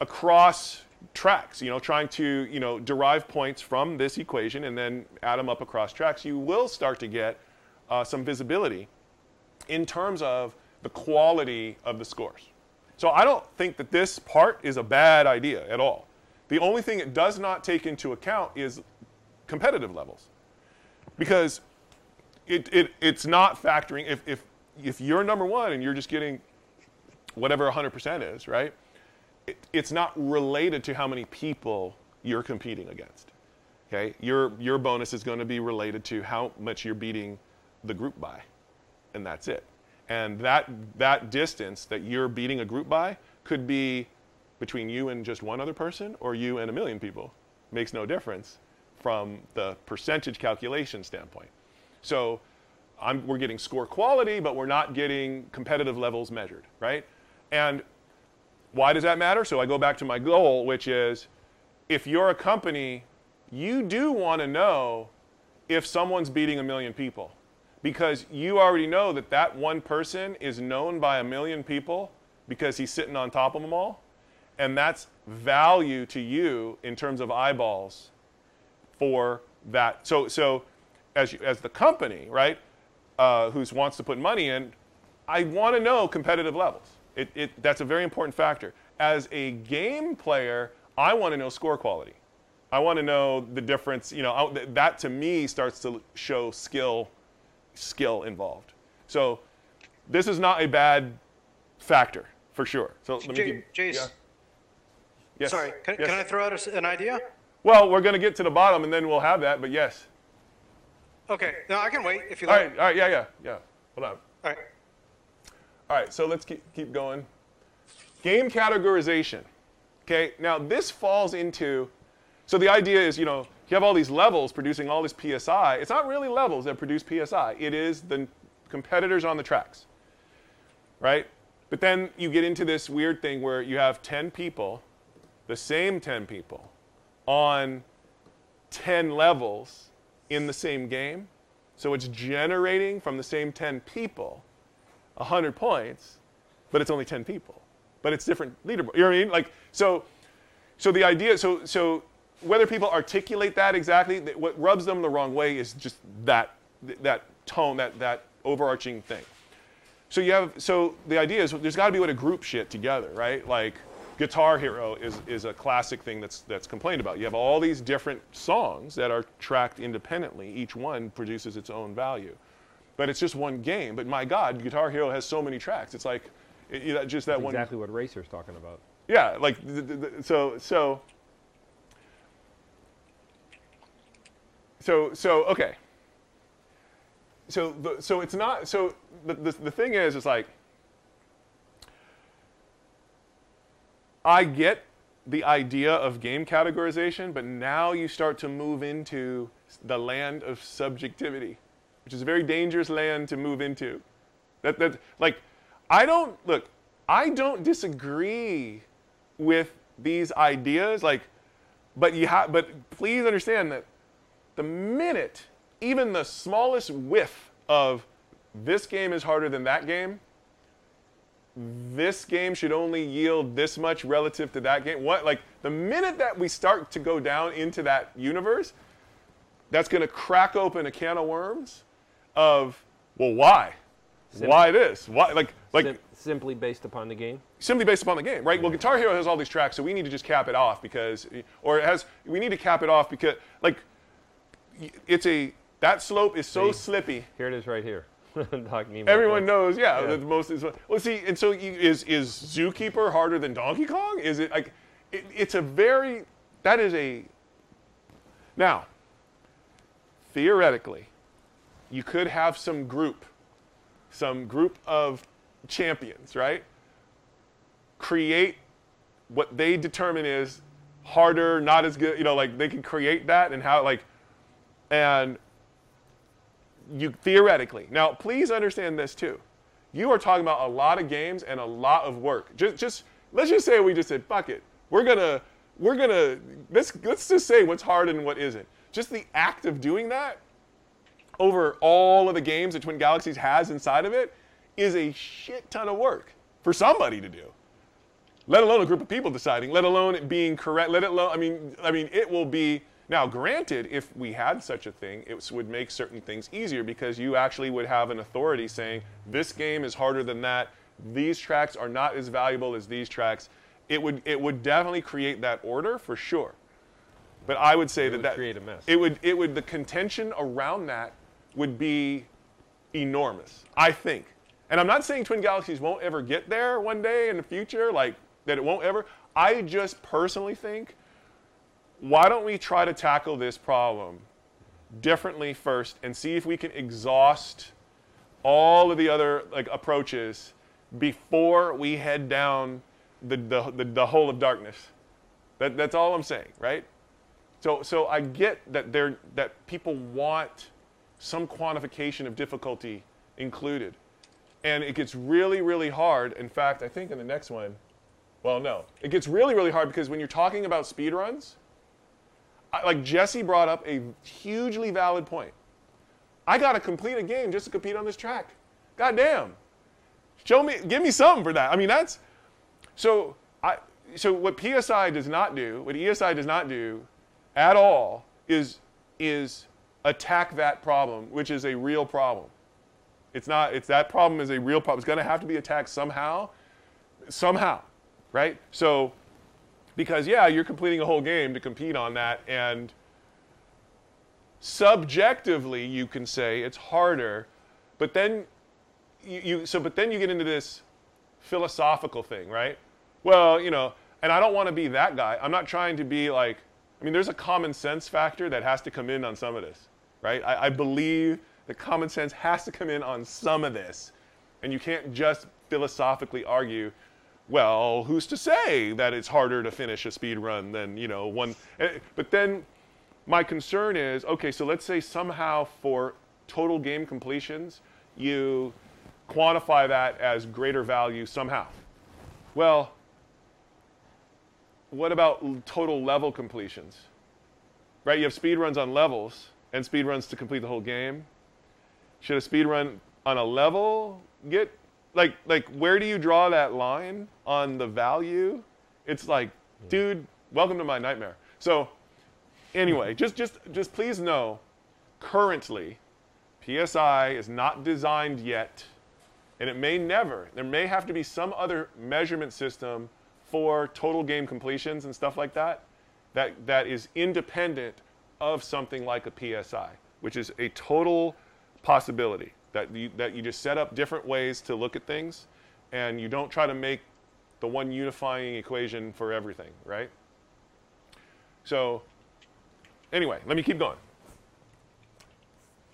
across tracks, you know, trying to, you know, derive points from this equation and then add them up across tracks, you will start to get uh, some visibility in terms of the quality of the scores. So I don't think that this part is a bad idea at all. The only thing it does not take into account is competitive levels. Because it, it, it's not factoring, if, if, if you're number one and you're just getting whatever 100% is, right? It, it's not related to how many people you're competing against. Okay, your your bonus is going to be related to how much you're beating the group by, and that's it. And that that distance that you're beating a group by could be between you and just one other person, or you and a million people. Makes no difference from the percentage calculation standpoint. So I'm, we're getting score quality, but we're not getting competitive levels measured, right? And why does that matter? So I go back to my goal, which is if you're a company you do want to know if someone's beating a million people because you already know that that one person is known by a million people because he's sitting on top of them all and that's value to you in terms of eyeballs for that so so as you, as the company right uh, who wants to put money in i want to know competitive levels it, it, that's a very important factor as a game player i want to know score quality I want to know the difference. You know, I, that to me starts to show skill, skill involved. So, this is not a bad factor for sure. So let me keep, Jace. yeah. Yes. Sorry, can, yes. can I throw out a an idea? Well, we're going to get to the bottom and then we'll have that. But yes. Okay, no, I can wait if you All like. right. All right. Yeah. Yeah. Yeah. Hold on. All right. All right. So let's keep keep going. Game categorization. Okay. Now this falls into so the idea is, you know, you have all these levels producing all this PSI. It's not really levels that produce PSI. It is the competitors on the tracks, right? But then you get into this weird thing where you have 10 people, the same 10 people, on 10 levels in the same game. So it's generating from the same 10 people 100 points, but it's only 10 people. But it's different leaderboard. You know what I mean? Like, so, so the idea, so, so whether people articulate that exactly, what rubs them the wrong way is just that that tone, that that overarching thing. So you have so the idea is there's got to be a way to group shit together, right? Like Guitar Hero is is a classic thing that's that's complained about. You have all these different songs that are tracked independently. Each one produces its own value, but it's just one game. But my God, Guitar Hero has so many tracks. It's like it, you know, just that That's one. exactly what Racer's talking about. Yeah, like th- th- th- so so so so okay. So the, so it's not so the, the the thing is is like I get the idea of game categorization, but now you start to move into the land of subjectivity, which is a very dangerous land to move into. That that like I don't look, I don't disagree with these ideas like but you have but please understand that the minute even the smallest whiff of this game is harder than that game this game should only yield this much relative to that game what like the minute that we start to go down into that universe that's going to crack open a can of worms of well why why this why like like Sim- simply based upon the game. simply based upon the game, right? Well, Guitar Hero has all these tracks, so we need to just cap it off because, or it has, we need to cap it off because, like, it's a that slope is so See? slippy. Here it is right here. talking about Everyone knows, yeah, Yeah. the most is. Well, see, and so you, is is Zookeeper harder than Donkey Kong? Is it like, it, it's a very, that is a. Now, theoretically, you could have some group, some group of champions, right? Create what they determine is harder, not as good, you know, like they can create that and how, like, and you theoretically. Now, please understand this too. You are talking about a lot of games and a lot of work. Just, just let's just say we just said, fuck it. We're gonna, we're gonna let's let's just say what's hard and what isn't. Just the act of doing that over all of the games that Twin Galaxies has inside of it is a shit ton of work for somebody to do. Let alone a group of people deciding. Let alone it being correct. Let it alone. I mean, I mean, it will be. Now, granted, if we had such a thing, it would make certain things easier because you actually would have an authority saying this game is harder than that. These tracks are not as valuable as these tracks. It would it would definitely create that order for sure. But I would say that would that create a mess. It would it would the contention around that would be enormous. I think. And I'm not saying Twin Galaxies won't ever get there one day in the future, like that it won't ever. I just personally think, why don't we try to tackle this problem differently first and see if we can exhaust all of the other like approaches before we head down the, the, the, the hole of darkness. That, that's all I'm saying, right? So, so I get that, there, that people want some quantification of difficulty included. And it gets really, really hard. In fact, I think in the next one, well, no. It gets really, really hard because when you're talking about speed runs, like Jesse brought up a hugely valid point. I got to complete a game just to compete on this track. God damn. Show me, give me something for that. I mean, that's so. I so what PSI does not do, what ESI does not do, at all, is is attack that problem, which is a real problem. It's not. It's that problem is a real problem. It's going to have to be attacked somehow, somehow, right? So, because yeah, you're completing a whole game to compete on that, and subjectively you can say it's harder, but then you, you so but then you get into this philosophical thing, right? Well, you know, and I don't want to be that guy. I'm not trying to be like, I mean, there's a common sense factor that has to come in on some of this, right? I, I believe that common sense has to come in on some of this. And you can't just philosophically argue, well, who's to say that it's harder to finish a speed run than, you know, one. eh, But then my concern is okay, so let's say somehow for total game completions, you quantify that as greater value somehow. Well, what about total level completions? Right? You have speed runs on levels and speed runs to complete the whole game. Should a speed run on a level get like like where do you draw that line on the value? It's like, dude, welcome to my nightmare. So anyway, just just just please know currently PSI is not designed yet and it may never. There may have to be some other measurement system for total game completions and stuff like that that, that is independent of something like a PSI, which is a total possibility that you, that you just set up different ways to look at things and you don't try to make the one unifying equation for everything, right? So, anyway, let me keep going.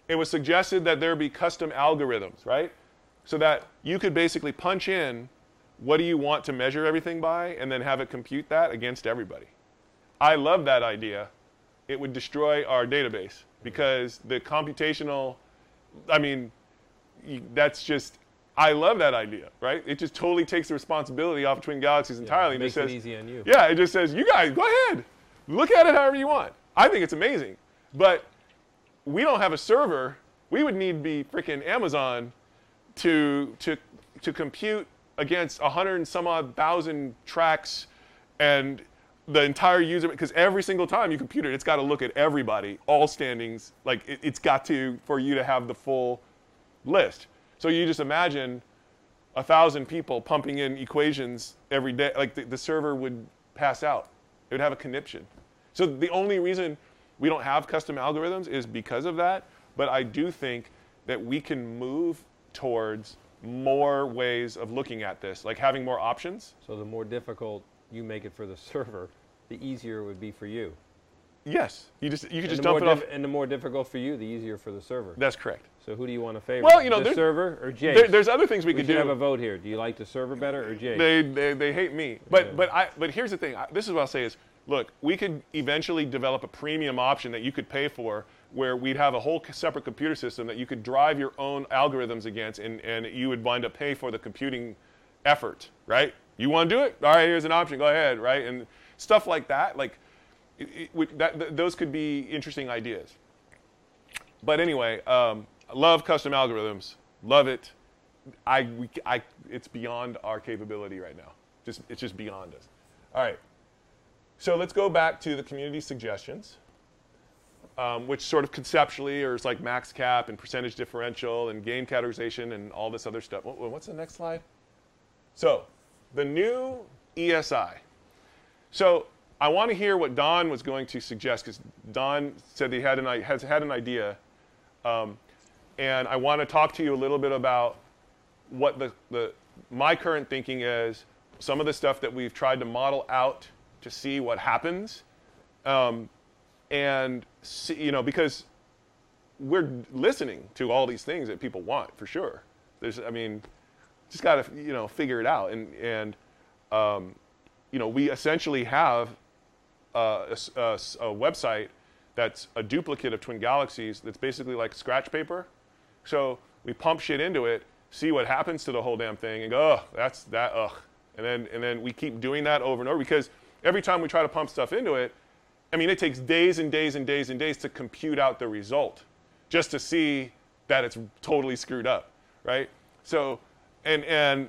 It was suggested that there be custom algorithms, right? So that you could basically punch in what do you want to measure everything by and then have it compute that against everybody. I love that idea. It would destroy our database because the computational, I mean, you- that's just, I love that idea, right? It just totally takes the responsibility off of Twin Galaxies entirely. and makes just it says, easy on you. Yeah, it just says, you guys, go ahead. Look at it however you want. I think it's amazing. But we don't have a server. We would need to be freaking Amazon to to to compute against a hundred and some odd thousand tracks and the entire user because every single time you compute it, it's got to look at everybody, all standings. Like it, it's got to for you to have the full list. So you just imagine a thousand people pumping in equations every day. Like the, the server would pass out. It would have a conniption. So the only reason we don't have custom algorithms is because of that. But I do think that we can move towards more ways of looking at this, like having more options. So the more difficult you make it for the server, the easier it would be for you. Yes, you just you could And just dump it off. diff- and the more difficult for you, the easier for the server. That's correct. So who do you want to favor? Well, you know, the server or Jay. There, there's other things we, we could do. have a vote here. Do you like the server better or Jay? they, they, they hate me. But Yeah. but I but here's the thing. I, this is what I'll say is, look, we could eventually develop a premium option that you could pay for, where we'd have a whole separate computer system that you could drive your own algorithms against, and and you would wind up pay for the computing effort, right? You want to do it? All right, here's an option. Go ahead, right? And stuff like that, like it, it, that, th- those could be interesting ideas. But anyway, um, love custom algorithms. Love it. I, we, I, it's beyond our capability right now. Just, it's just beyond us. All right. So let's go back to the community suggestions, um, which sort of conceptually are like max cap and percentage differential and game categorization and all this other stuff. What- What's the next slide? So the new ESI. So I want to hear what Don was going to suggest because Don said he had an, has had an idea, um, and I want to talk to you a little bit about what the, the my current thinking is some of the stuff that we've tried to model out to see what happens. Um, and see, you know because we're listening to all these things that people want for sure. There's i mean just got to you know figure it out. And and um, you know we essentially have a, a a website that's a duplicate of twin galaxies that's basically like scratch paper so we pump shit into it see what happens to the whole damn thing and go that's that ugh. And then and then we keep doing that over and over because every time we try to pump stuff into it i mean it takes days and days and days and days to compute out the result just to see that it's totally screwed up right? So and and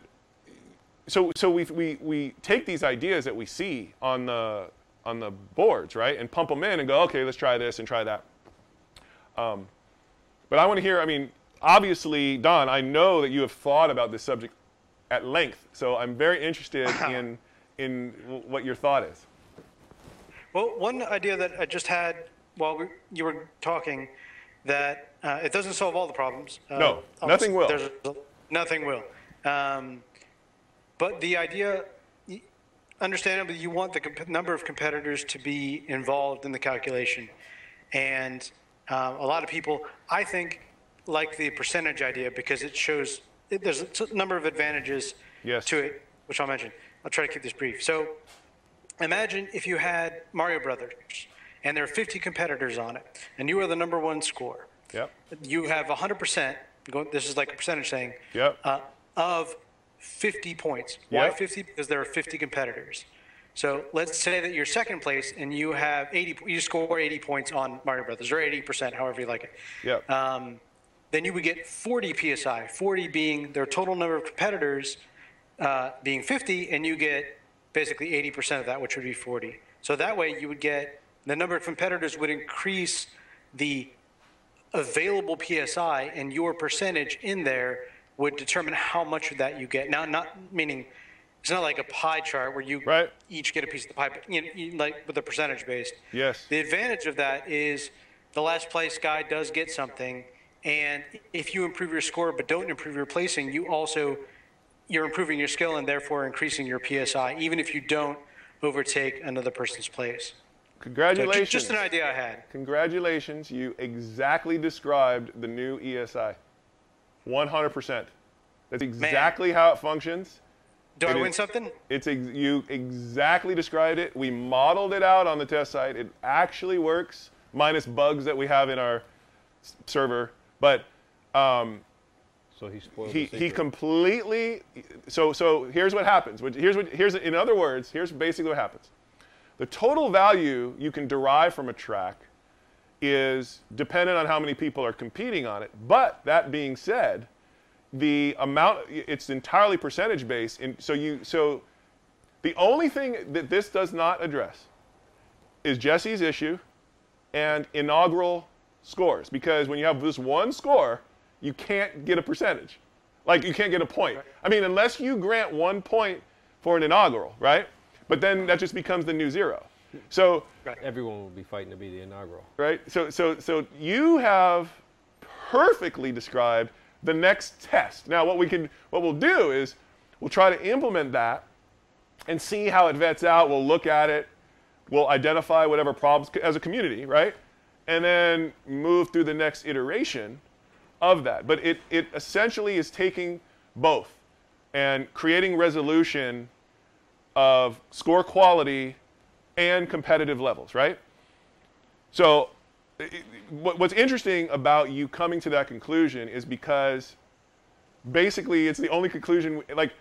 so so we we we take these ideas that we see on the on the boards right and pump them in and go okay let's try this and try that. Um, but i want to hear i mean obviously don i know that you have thought about this subject at length so i'm very interested in in what your thought is Well, one idea that I just had while we, you were talking that uh, it doesn't solve all the problems. Uh, No, nothing will. There's, nothing will. Um, but the idea, understandably, you want the comp- number of competitors to be involved in the calculation. And uh, a lot of people, I think, like the percentage idea because it shows it, there's a number of advantages Yes. to it, which I'll mention. I'll try to keep this brief. So imagine if you had Mario Brothers and there are 50 competitors on it, and you are the number one score. yep You have 100%, go- this is like a percentage thing, Yep. uh, of 50 points. Why Yep. 50? Because there are 50 competitors. So let's say that you're second place and you have 80, you score 80 points on Mario Brothers, or 80%, however you like it. Yep. Um, then you would get 40 psi, 40 being their total number of competitors uh, being 50, and you get basically 80% of that, which would be 40. So that way you would get the number of competitors would increase the available psi, and your percentage in there would determine how much of that you get. Now, not meaning it's not like a pie chart where you Right. each get a piece of the pie, but you know, you, like with a percentage based. Yes. The advantage of that is the last place guy does get something, and if you improve your score but don't improve your placing, you also you're improving your skill and therefore increasing your PSI, even if you don't overtake another person's place. So congratulations just an idea I had. Congratulations, you exactly described the new ESI. 100%. That's exactly how it functions. Do I win is- something? It's ex- you exactly described it. We modeled it out on the test site. It actually works, minus bugs that we have in our s- server. But um, So he spoiled he, he completely so so here's what happens. Which- here's what here's in other words here's basically what happens. The total value you can derive from a track is dependent on how many people are competing on it. But that being said the amount it's entirely percentage based and so you so the only thing that this does not address is jesse's issue and inaugural scores because when you have this one score, you can't get a percentage. Like you can't get a point. I mean, unless you grant one point for an inaugural, right? But then that just becomes the new zero. So, Everyone will be fighting to be the inaugural. right? So, so, so you have perfectly described the next test. Now, what we can, what we'll do is we'll try to implement that and see how it vets out. We'll look at it. We'll identify whatever problems as a community, right? And then move through the next iteration of that. But it, it essentially is taking both and creating resolution of score quality and competitive levels, right? So, i- i- what- what's interesting about you coming to that conclusion is because basically it's the only conclusion, like,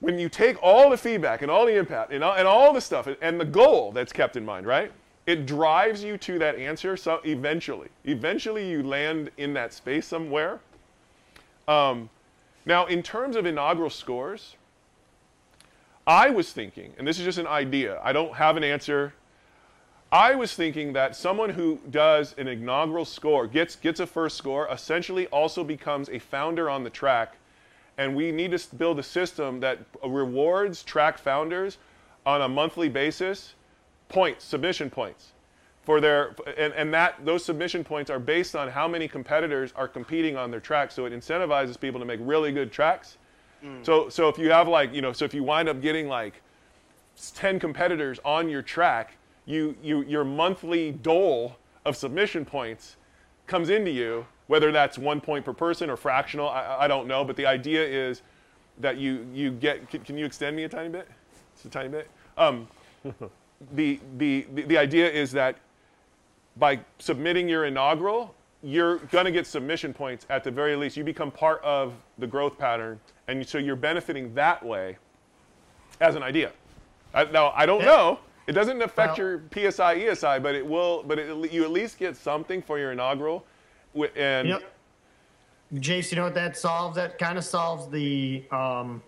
when you take all the feedback and all the impact and all, and all the stuff and the goal that's kept in mind, right? It drives you to that answer. So eventually, eventually you land in that space somewhere. Um, now, in terms of inaugural scores, I was thinking, and this is just an idea. I don't have an answer. I was thinking that someone who does an inaugural score, gets gets a first score, essentially also becomes a founder on the track and we need to build a system that rewards track founders on a monthly basis points submission points for their and, and that those submission points are based on how many competitors are competing on their track. So it incentivizes people to make really good tracks. So so if you have like you know so if you wind up getting like 10 competitors on your track, you, you, your monthly dole of submission points comes into you, whether that's one point per person or fractional, I, I don't know, but the idea is that you, you get, can, can you extend me a tiny bit? Just a tiny bit? Um, the, the, the, idea is that by submitting your inaugural, you're going to get submission points at the very least. You become part of the growth pattern, and so you're benefiting that way as an idea. I, now I don't know. It doesn't affect Well- your PSI ESI, but it will. But it, you at least get something for your inaugural, and Yep. Jace, you know what that solves? That kind of solves the um,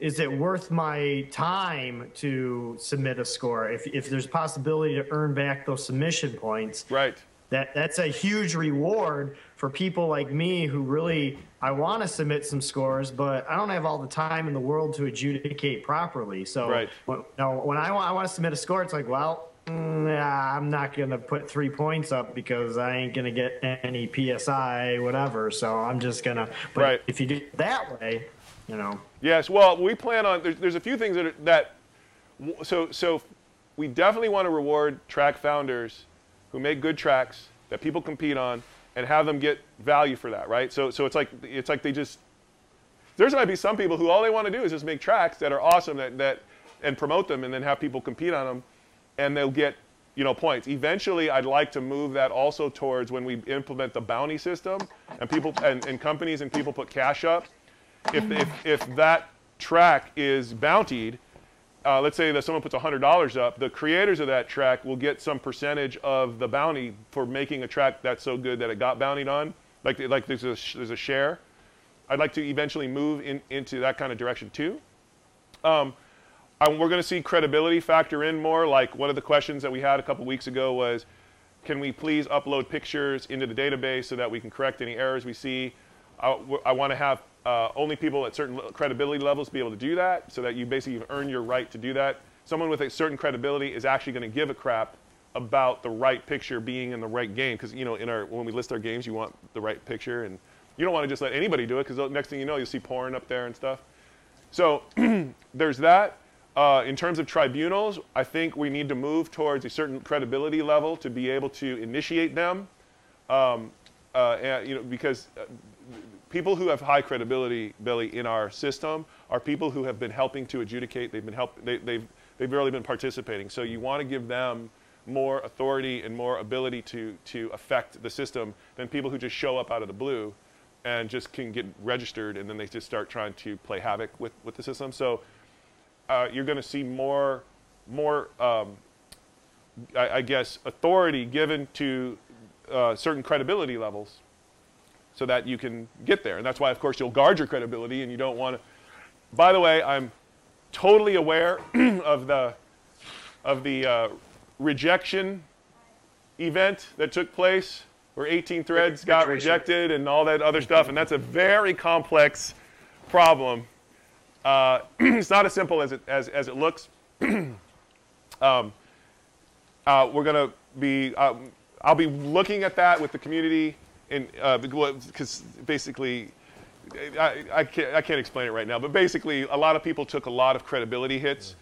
is it worth my time to submit a score? If, if there's a possibility to earn back those submission points, right. that that's a huge reward for people like me who really I want to submit some scores, but I don't have all the time in the world to adjudicate properly. So Right. when, no, when I want I want to submit a score, it's like, well, mm, yeah, I'm not gonna put three points up because I ain't gonna get any psi whatever. So I'm just gonna. But Right. if you do it that way, you know. Yes. Well, we plan on. There's, there's a few things that are, that. So so, we definitely want to reward track founders who make good tracks that people compete on and have them get value for that, right? So so it's like it's like they just. There's might be some people who all they want to do is just make tracks that are awesome that that and promote them and then have people compete on them, and they'll get you know points. Eventually, I'd like to move that also towards when we implement the bounty system and people and, and companies and people put cash up if, if, if that track is bountied, uh, let's say that someone puts $100 up, the creators of that track will get some percentage of the bounty for making a track that's so good that it got bountied on. Like, like there's, a, there's a share. I'd like to eventually move in, into that kind of direction too. Um, I- we're going to see credibility factor in more. Like one of the questions that we had a couple weeks ago was, can we please upload pictures into the database so that we can correct any errors we see? I, want to have uh, only people at certain credibility levels be able to do that, so that you basically earn your right to do that. Someone with a certain credibility is actually going to give a crap about the right picture being in the right game, because you know, in our when we list our games, you want the right picture, and you don't want to just let anybody do it, because next thing you know, you'll see porn up there and stuff. So there's that. Uh, in terms of tribunals, I think we need to move towards a certain credibility level to be able to initiate them. Um, uh, and, you know, because uh, people who have high credibility, Billy, in our system are people who have been helping to adjudicate. They've been help. They, they've they've really been participating. So you want to give them more authority and more ability to to affect the system than people who just show up out of the blue and just can get registered and then they just start trying to play havoc with, with the system. So uh, you're going to see more more um, I, I guess authority given to uh, certain credibility levels so that you can get there. And that's why, of course, you'll guard your credibility and you don't want to. By the way, I'm totally aware of the of the uh, rejection event that took place where 18 threads got rejected and all that other stuff, and that's a very complex problem. Uh, it's not as simple as it as, as it looks. um, uh, we're going to be. Um, I'll be looking at that with the community, in because basically, I, I, can't, I can't explain it right now. But basically, a lot of people took a lot of credibility hits.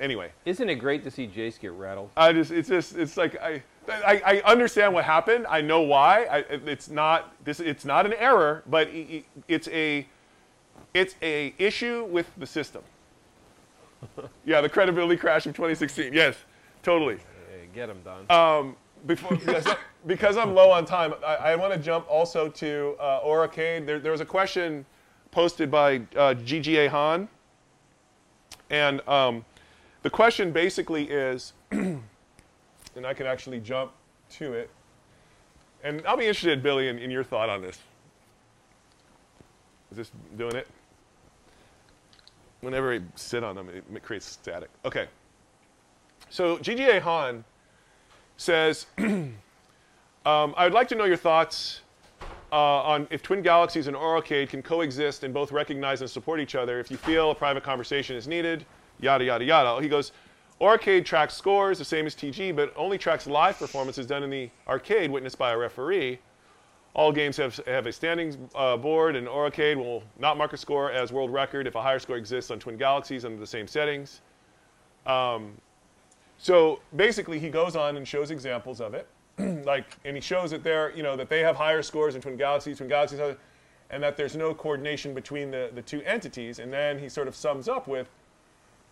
Anyway, Isn't it great to see Jace get rattled? I just it's just it's like I. I, I understand what happened. I know why. I, it's not this. It's not an error, but it's a, it's a issue with the system. yeah, the credibility crash of 2016. Yes, totally. Hey, get him done. Um, before because, I- because I'm low on time, I, I want to jump also to uh, Aurcade. There, there was a question posted by uh, GGA Han, and um, the question basically is, and I can actually jump to it, and I'll be interested, Billy, in, in your thought on this. Is this doing it? Whenever I sit on them, it, it creates static. Okay. So GGA Han says, um, I'd like to know your thoughts uh, on if Twin Galaxies and Aurcade can coexist and both recognize and support each other. If you feel a private conversation is needed, yada, yada, yada. He goes, Aurcade tracks scores the same as TG, but only tracks live performances done in the arcade witnessed by a referee. All games have, have a standings uh, board, and Aurcade will not mark a score as world record if a higher score exists on Twin Galaxies under the same settings. Um, so basically, he goes on and shows examples of it, like, and he shows that they're, you know, that they have higher scores in Twin Galaxies, Twin Galaxies, and that there's no coordination between the, the two entities. And then he sort of sums up with,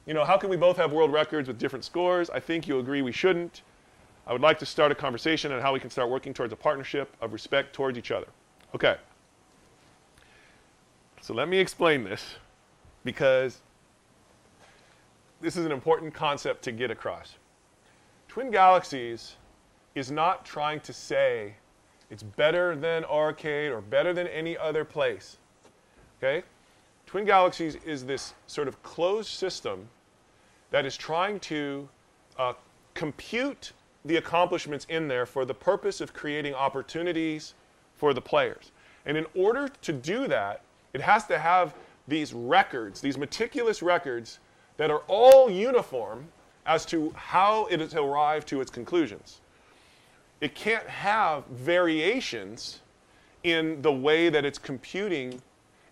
you know, how can we both have world records with different scores? I think you agree we shouldn't. I would like to start a conversation on how we can start working towards a partnership of respect towards each other. Okay. So let me explain this because this is an important concept to get across. Twin Galaxies is not trying to say it's better than Aurcade or better than any other place. Okay? Twin Galaxies is this sort of closed system that is trying to uh, compute the accomplishments in there for the purpose of creating opportunities for the players. And in order to do that, it has to have these records, these meticulous records that are all uniform as to how it has arrived to its conclusions. It can't have variations in the way that it's computing.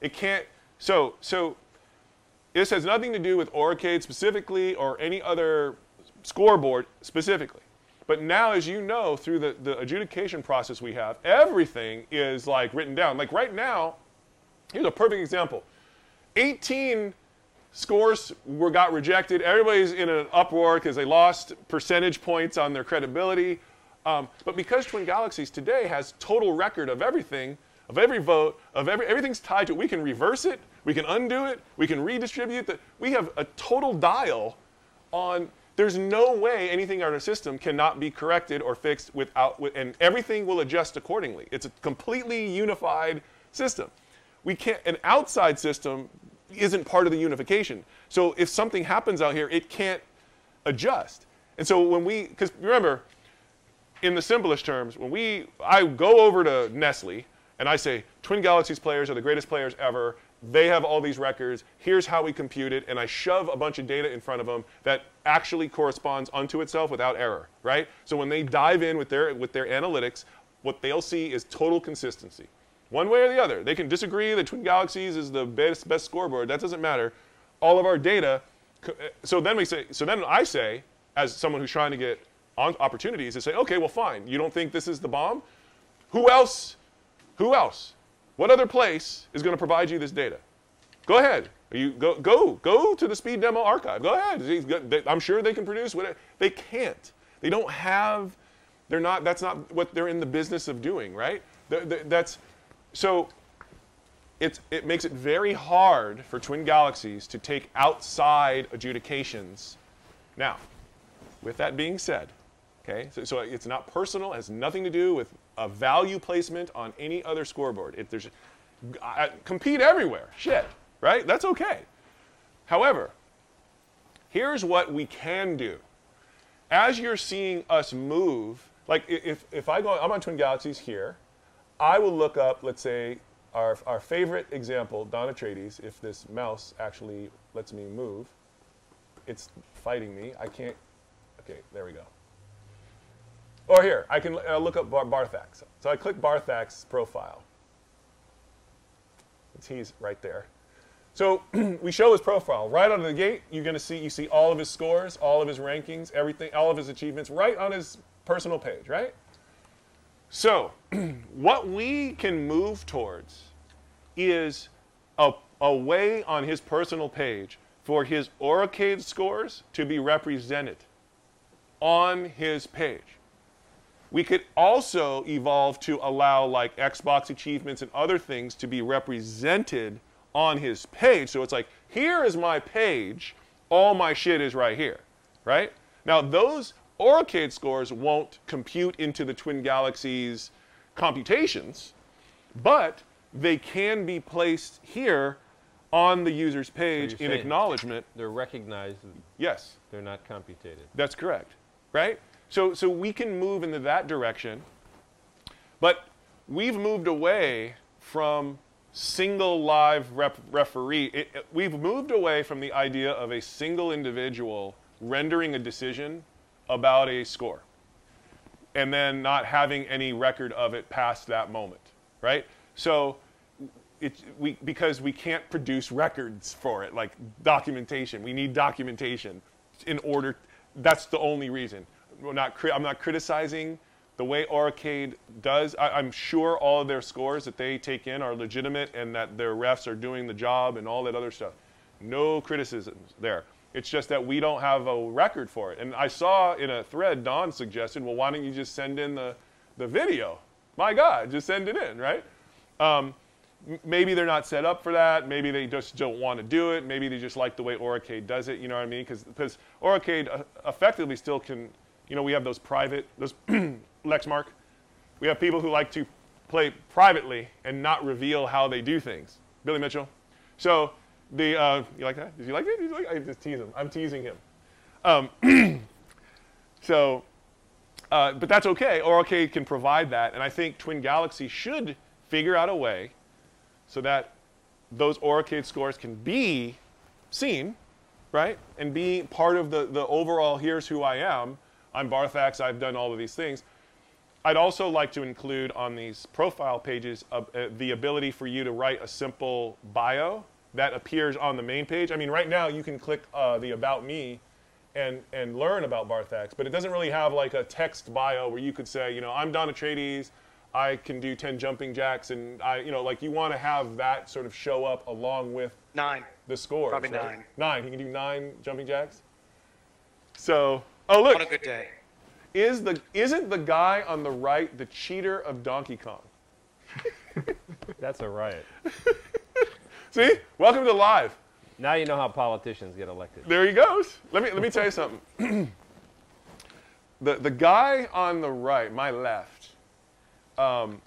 It can't. So, so this has nothing to do with Aurcade specifically or any other scoreboard specifically. But now, as you know, through the, the adjudication process we have, everything is like written down. Like right now, here's a perfect example 18 scores were got rejected. Everybody's in an uproar because they lost percentage points on their credibility. Um, but because Twin Galaxies today has total record of everything, of every vote, of every everything's tied to it, we can reverse it, we can undo it, we can redistribute that. We have a total dial on. There's no way anything in our system cannot be corrected or fixed without, and everything will adjust accordingly. It's a completely unified system. We can't. An outside system isn't part of the unification. So if something happens out here, it can't adjust. And so when we, because remember, in the simplest terms, when we, I go over to Nestle and I say, Twin Galaxies players are the greatest players ever. They have all these records. Here's how we compute it, and I shove a bunch of data in front of them that actually corresponds unto itself without error, right? So when they dive in with their with their analytics, what they'll see is total consistency one way or the other. They can disagree that Twin Galaxies is the best, best scoreboard. That doesn't matter. All of our data. Uh, so then we say. So then I say, as someone who's trying to get on opportunities, to say, okay, well, fine. You don't think this is the bomb? Who else? Who else? What other place is going to provide you this data? Go ahead. You go go go to the speed demo archive. Go ahead. I'm sure they can produce whatever. They can't. They don't have. They're not. That's not what they're in the business of doing, right? That's so it makes it very hard for twin galaxies to take outside adjudications. Now, with that being said, okay, so, so it's not personal, has nothing to do with a value placement on any other scoreboard. If there's uh, compete everywhere, shit, right? That's okay. However, here's what we can do. As you're seeing us move, like if, if I go, I'm on Twin Galaxies here, I will look up, let's say, our, our favorite example, Don Atreides, if this mouse actually lets me move. It's fighting me. I can't. Okay, there we go. Or here, I can uh, look up Bar- Barthax. So I click Barthax's profile. He's right there. So we show his profile right out of the gate. You're going to see you see all of his scores, all of his rankings, everything, all of his achievements right on his personal page, right? So, what we can move towards is a, a way on his personal page for his Aurcade scores to be represented on his page. We could also evolve to allow like Xbox achievements and other things to be represented on his page. So it's like, here is my page, all my shit is right here, right? Now, those Aurcade scores won't compute into the Twin Galaxies computations, but they can be placed here on the user's page so in acknowledgement. They're recognized. Yes. They're not computed. That's correct. Right? So, so we can move into that direction, but we've moved away from single live rep- referee. It, it, we've moved away from the idea of a single individual rendering a decision about a score and then not having any record of it past that moment, right? So it, we, because we can't produce records for it, like documentation. We need documentation in order. That's the only reason. We're not, I'm not criticizing the way Aurcade does. I, I'm sure all of their scores that they take in are legitimate and that their refs are doing the job and all that other stuff. No criticisms there. It's just that we don't have a record for it. And I saw in a thread, Don suggested, well, why don't you just send in the, the video? My God, just send it in, right? Um, maybe they're not set up for that. Maybe they just don't want to do it. Maybe they just like the way Aurcade does it. You know what I mean? Because Aurcade uh, effectively still can, you know, we have those private, those Lexmark. We have people who like to play privately and not reveal how they do things. Billy Mitchell. So the uh, you like that? Did you like it? Like I just tease him. I'm teasing him. Um, so, uh, but that's okay. Aurcade can provide that, and I think Twin Galaxy should figure out a way so that those Aurcade scores can be seen, right, and be part of the the overall. Here's who I am. I'm Barthax. I've done all of these things. I'd also like to include on these profile pages uh, uh, the ability for you to write a simple bio that appears on the main page. I mean, right now you can click uh, the About Me and, and learn about Barthax, but it doesn't really have like a text bio where you could say, you know, I'm Don Atreides, I can do 10 jumping jacks, and I, you know, like you want to have that sort of show up along with Nine. the score. Probably right? nine. Nine. He can do nine jumping jacks. So, oh look, On a good day. is the isn't the guy on the right the cheater of Donkey Kong? That's a riot. See, welcome to live. Now you know how politicians get elected. There he goes. Let me let me tell you something. the the guy on the right, my left, um,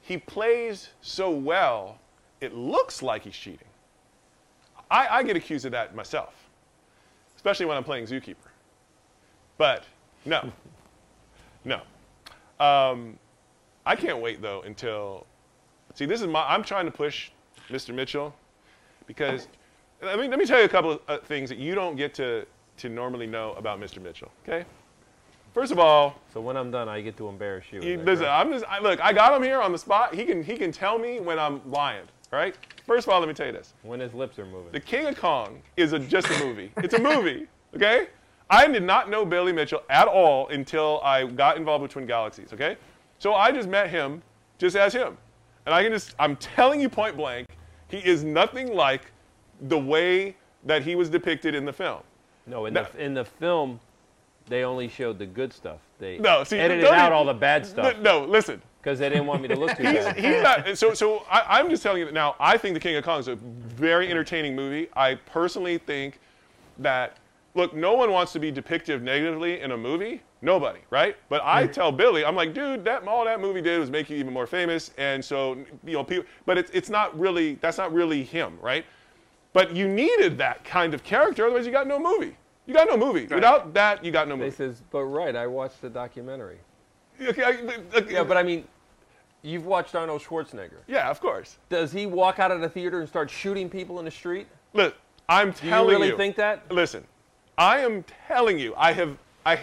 he plays so well, it looks like he's cheating. I, I get accused of that myself, especially when I'm playing Zookeeper. But no, no. Um, I can't wait though until. See, this is my. I'm trying to push Mr. Mitchell because I mean, let me tell you a couple of uh, things that you don't get to to normally know about Mr. Mitchell. Okay. First of all, So when I'm done, I get to embarrass you. he, listen? I'm just I, look. I got him here on the spot. He can he can tell me when I'm lying. All right. First of all, let me tell you this: when his lips are moving. The King of Kong is a, just a movie. It's a movie. Okay. I did not know Billy Mitchell at all until I got involved with Twin Galaxies. Okay. So I just met him just as him, and I can just I'm telling you point blank, he is nothing like the way that he was depicted in the film. no, in No. the in the film, they only showed the good stuff. They No, see, edited out all the bad stuff No, listen. because they didn't want me to look too He's, bad. he's not. So, so I, I'm just telling you that now. I think The King of Kong is a very entertaining movie. I personally think that look, no one wants to be depicted negatively in a movie. Nobody, right? But I tell Billy, I'm like, dude, that all that movie did was make you even more famous, and so you know, people. But it's it's not really that's not really him, right? But you needed that kind of character, otherwise you got no movie. You got no movie. Without that, you got no movie. movie. says, but right, I watched the documentary. Okay, I- okay, Yeah, but I mean, you've watched Arnold Schwarzenegger. yeah, of course. Does he walk out of the theater and start shooting people in the street? Look, I'm telling you. Do you telling really think that? Listen, I am telling you. I have. I.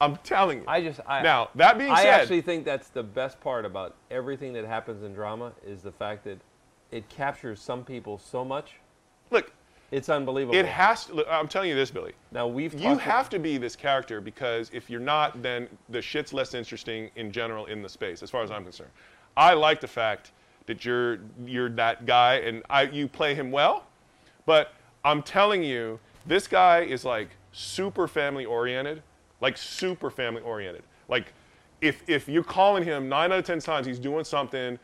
I'm telling you. I just I, now that being I said, I actually think that's the best part about everything that happens in drama is the fact that it captures some people so much. look, It's unbelievable. it has to. Look, I'm telling you this, Billy. now we've You have to be this character because if you're not, then the shit's less interesting in general in the space, as far as I'm concerned. I like the fact that you're you're that guy, and I you play him well. But I'm telling you, this guy is like super family oriented, like super family oriented. Like if if you're calling him nine out of ten times, he's doing something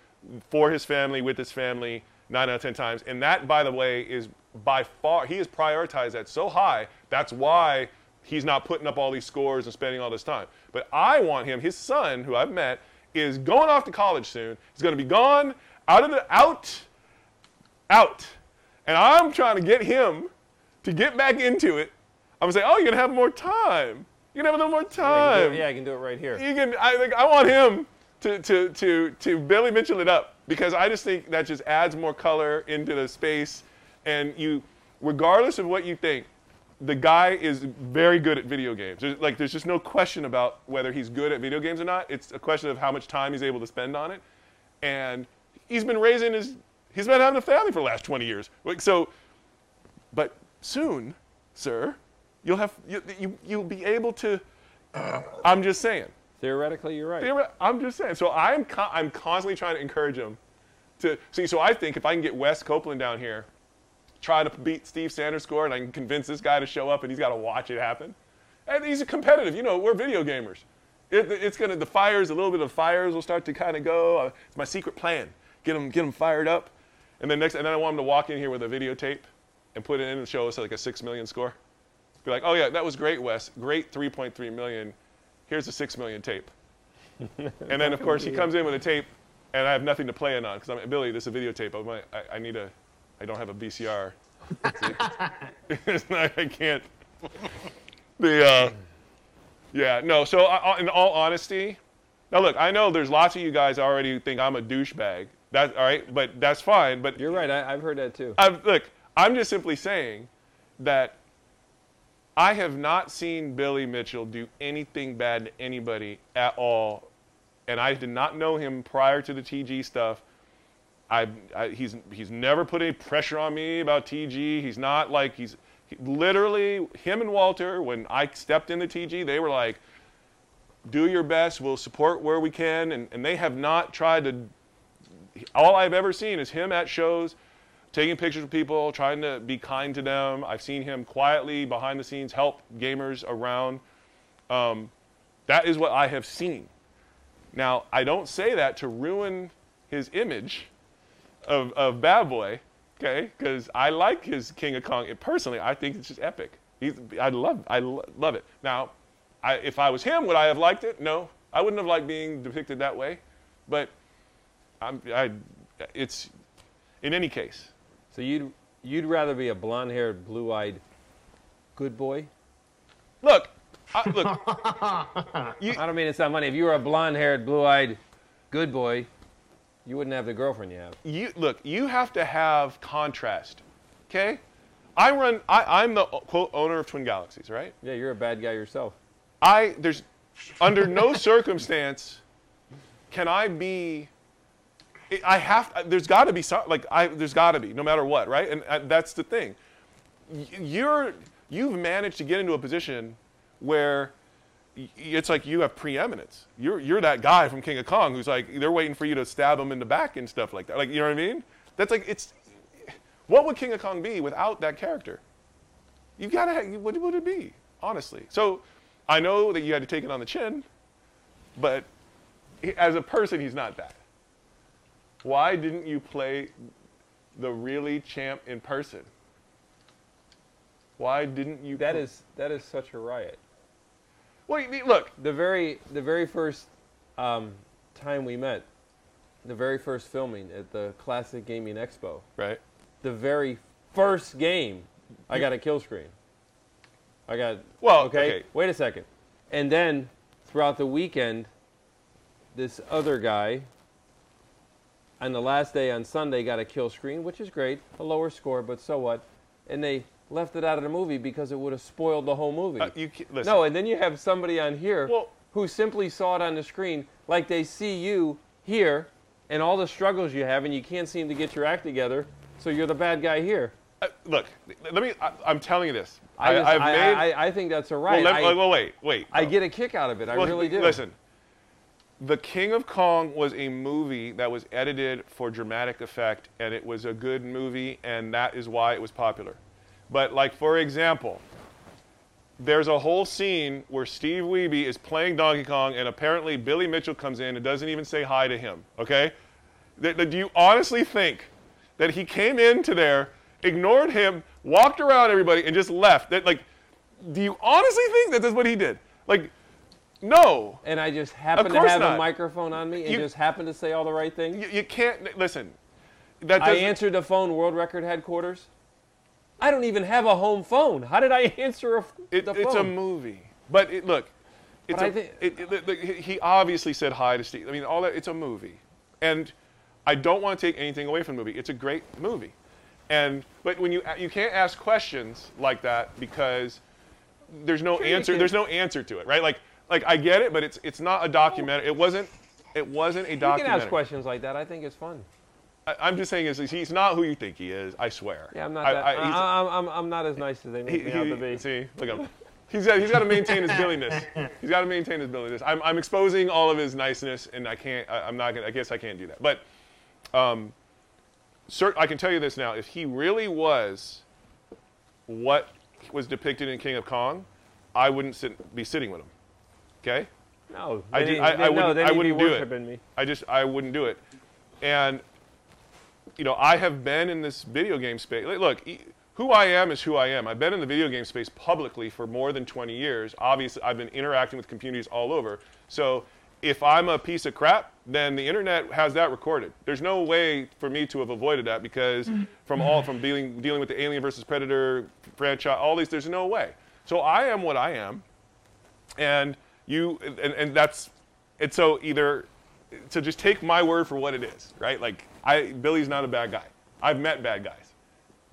for his family with his family nine out of ten times, and that, by the way, is by far he has prioritized that so high. That's why he's not putting up all these scores and spending all this time. But I want him, his son, who I've met, is going off to college soon. He's going to be gone out of the out, out, and I'm trying to get him to get back into it. I'm gonna say, oh, you're gonna have more time. You're gonna have a little more Yeah, I can do time. it- yeah, I can do it right here. You can. I think I want him to to to to Billy Mitchell it up because I just think that just adds more color into the space, and you, regardless of what you think, the guy is very good at video games. There's, like, there's just no question about whether he's good at video games or not. It's a question of how much time he's able to spend on it. And he's been raising his, he's been having a family for the last 20 years. Like, so, but soon, sir, you'll have, you, you, you'll be able to, I'm just saying. Theoretically, you're right. Theoret- I'm just saying. So I'm co- I'm constantly trying to encourage him to see. So I think if I can get Wes Copeland down here, try to beat Steve Sanders' score, and I can convince this guy to show up, and he's got to watch it happen. And he's a competitive. You know, we're video gamers. It, it's gonna the fires, a little bit of fires will start to kind of go. Uh, it's my secret plan. Get them, get them fired up, and then next, and then I want him to walk in here with a videotape and put it in and show us like a six million score. Be like, oh yeah, that was great, Wes. Great 3.3 million. Here's a six million tape. and then of course he comes in with a tape, and I have nothing to play it on because I'm Billy. This is a videotape. I'm like, I, I need a, I don't have a VCR. Not- I can't. The uh, yeah, no. So uh, in all honesty, now look, I know there's lots of you guys already think I'm a douchebag. That's all right, but that's fine. But You're right. I, I've heard that too. I'm, look, I'm just simply saying that I have not seen Billy Mitchell do anything bad to anybody at all, and I did not know him prior to the TG stuff. I, I he's he's never put any pressure on me about TG. He's not like he's he, literally him and Walter. When I stepped into TG, they were like, "Do your best. We'll support where we can," and, and they have not tried to all I've ever seen is him at shows, taking pictures of people, trying to be kind to them. I've seen him quietly behind the scenes help gamers around. Um, that is what I have seen. Now, I don't say that to ruin his image of, of Bad Boy, okay? Because I like his King of Kong. Personally, I think it's just epic. He's, I love, I lo- love it. Now, I, if I was him, would I have liked it? No, I wouldn't have liked being depicted that way. But I'm, I, it's in any case. So you'd you'd rather be a blonde-haired, blue-eyed, good boy? Look, I, look. I don't mean it's not funny. If you were a blonde-haired, blue-eyed, good boy, you wouldn't have the girlfriend you have. you look. You have to have contrast. Okay, I run. I, I'm the quote owner of Twin Galaxies, right? Yeah, you're a bad guy yourself. I there's under no circumstance can I be. I have. There's got to be some like I. There's got to be no matter what, right? And uh, that's the thing. You're you've managed to get into a position where it's like you have preeminence. You're you're that guy from King of Kong who's like they're waiting for you to stab him in the back and stuff like that. Like you know what I mean? That's like it's. What would King of Kong be without that character? You gotta. What would it be? Honestly. So, I know that you had to take it on the chin, but as a person, he's not that. Why didn't you play the really champ in person? Why didn't you? That pl- is that is such a riot. Well, you- look. The very the very first um, time we met, the very first filming at the Classic Gaming Expo, Right. the very first game, I got a kill screen. I got Well, okay, okay. Wait a second, and then throughout the weekend, this other guy. On the last day on Sunday, got a kill screen, which is great, a lower score, but so what? And they left it out of the movie because it would have spoiled the whole movie. Uh, you listen. No, and then you have somebody on here Well- who simply saw it on the screen like they see you here and all the struggles you have, and you can't seem to get your act together, so you're the bad guy here. Uh, look. Let me. I, I'm telling you this. I, just- have I, made. I, I think that's a well, right. let, I, well, wait. Wait. I no. get a kick out of it. I Well, really do. Listen, The King of Kong was a movie that was edited for dramatic effect, and it was a good movie, and that is why it was popular. But, like, for example, there's a whole scene where Steve Wiebe is playing Donkey Kong, and apparently Billy Mitchell comes in and doesn't even say hi to him, okay? Th- th- do you honestly think that he came into there, ignored him, walked around everybody, and just left? That, like, do you honestly think that that's what he did? Like, no. And I just happen to have not. a microphone on me and You- just happen to say all the right things. You, you can't listen. That I answered the phone, World Record headquarters. I don't even have a home phone. How did I answer a, it, the phone? it's a movie. But it, look, it's But I a, think- it, look, he he obviously said hi to Steve. I mean, all that. It's a movie, and I don't want to take anything away from the movie. It's a great movie, And but when you you can't ask questions like that because there's no Sure answer. There's no answer to it, right? Like like I get it, but it's it's not a documentary. It wasn't it wasn't a documentary. You can ask questions like that. I think it's fun. I, I'm just saying is he's not who you think he is. I swear. Yeah, I'm not I- that. I- I, I'm, I'm not as nice as they make he- me out to be. See, look at him. He's got, he's got to maintain his billiness. He's got to maintain his billiness. I'm, I'm exposing all of his niceness, and I can't. I, I'm not gonna. I guess I can't do that. But, um, cert, I can tell you this now: if he really was what was depicted in King of Kong, I wouldn't sit, be sitting with him. Okay. No, I they ju- need- I- they- I wouldn't- they I wouldn't be do it. me. I just I wouldn't do it. And you know, I have been in this video game space. Look, who I am is who I am. I've been in the video game space publicly for more than 20 years. Obviously, I've been interacting with communities all over. So, if I'm a piece of crap, then the internet has that recorded. There's no way for me to have avoided that because mm. from all from dealing dealing with the Alien versus Predator franchise, all these, there's no way. So I am what I am and you and, and that's and so either so just take my word for what it is right? Like i billy's not a bad guy. I've met bad guys.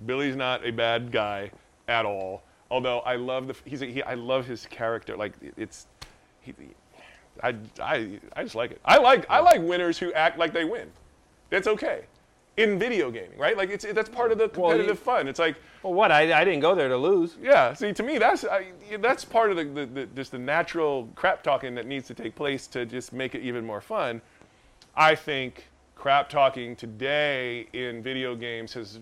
Billy's not a bad guy at all. Although i love the he's a, he, i love his character. Like it's he, I, I, I just like it. I like i like winners who act like they win. That's okay. In video gaming right? Like it's that's part of the Well, you- competitive fun. It's like Well, what? I, I didn't go there to lose. yeah, see, to me, that's I, that's part of the, the, the just the natural crap talking that needs to take place to just make it even more fun. I think crap talking today in video games has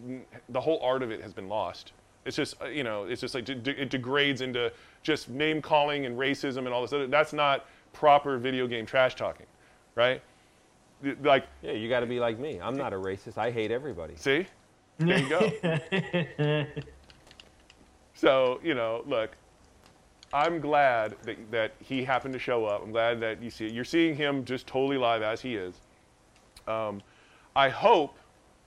the whole art of it has been lost. It's just uh, you know, it's just like it degrades into just name calling and racism and all this other. That's not proper video game trash talking, right? Like, Yeah, you got to be like me. I'm not a racist. I hate everybody. see, there you go. So, you know, look, I'm glad that, that he happened to show up. I'm glad that you see it. You're seeing him just totally live as he is. Um, I hope,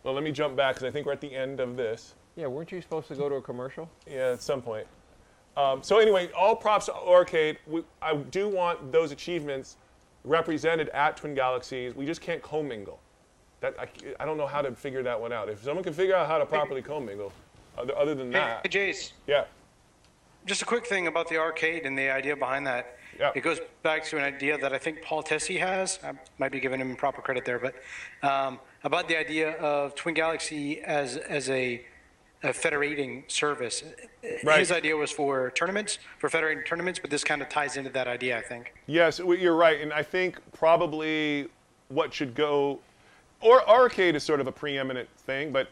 well, let me jump back because I think we're at the end of this. Yeah, weren't you supposed to go to a commercial? Yeah, at some point. Um, so anyway, all props to Aurcade. We, I do want those achievements represented at Twin Galaxies. We just can't commingle. That I, I don't know how to figure that one out. If someone can figure out how to properly commingle, other, other than Hey, that, Jace, yeah. just a quick thing about the Aurcade and the idea behind that. Yeah. It goes back to an idea that I think Paul Tessie has. I might be giving him proper credit there, but um, about the idea of Twin Galaxy as as a, a federating service. Right. His idea was for tournaments, for federating tournaments, but this kind of ties into that idea, I think. Yes, you're right, and I think probably what should go, or arcade is sort of a preeminent thing, but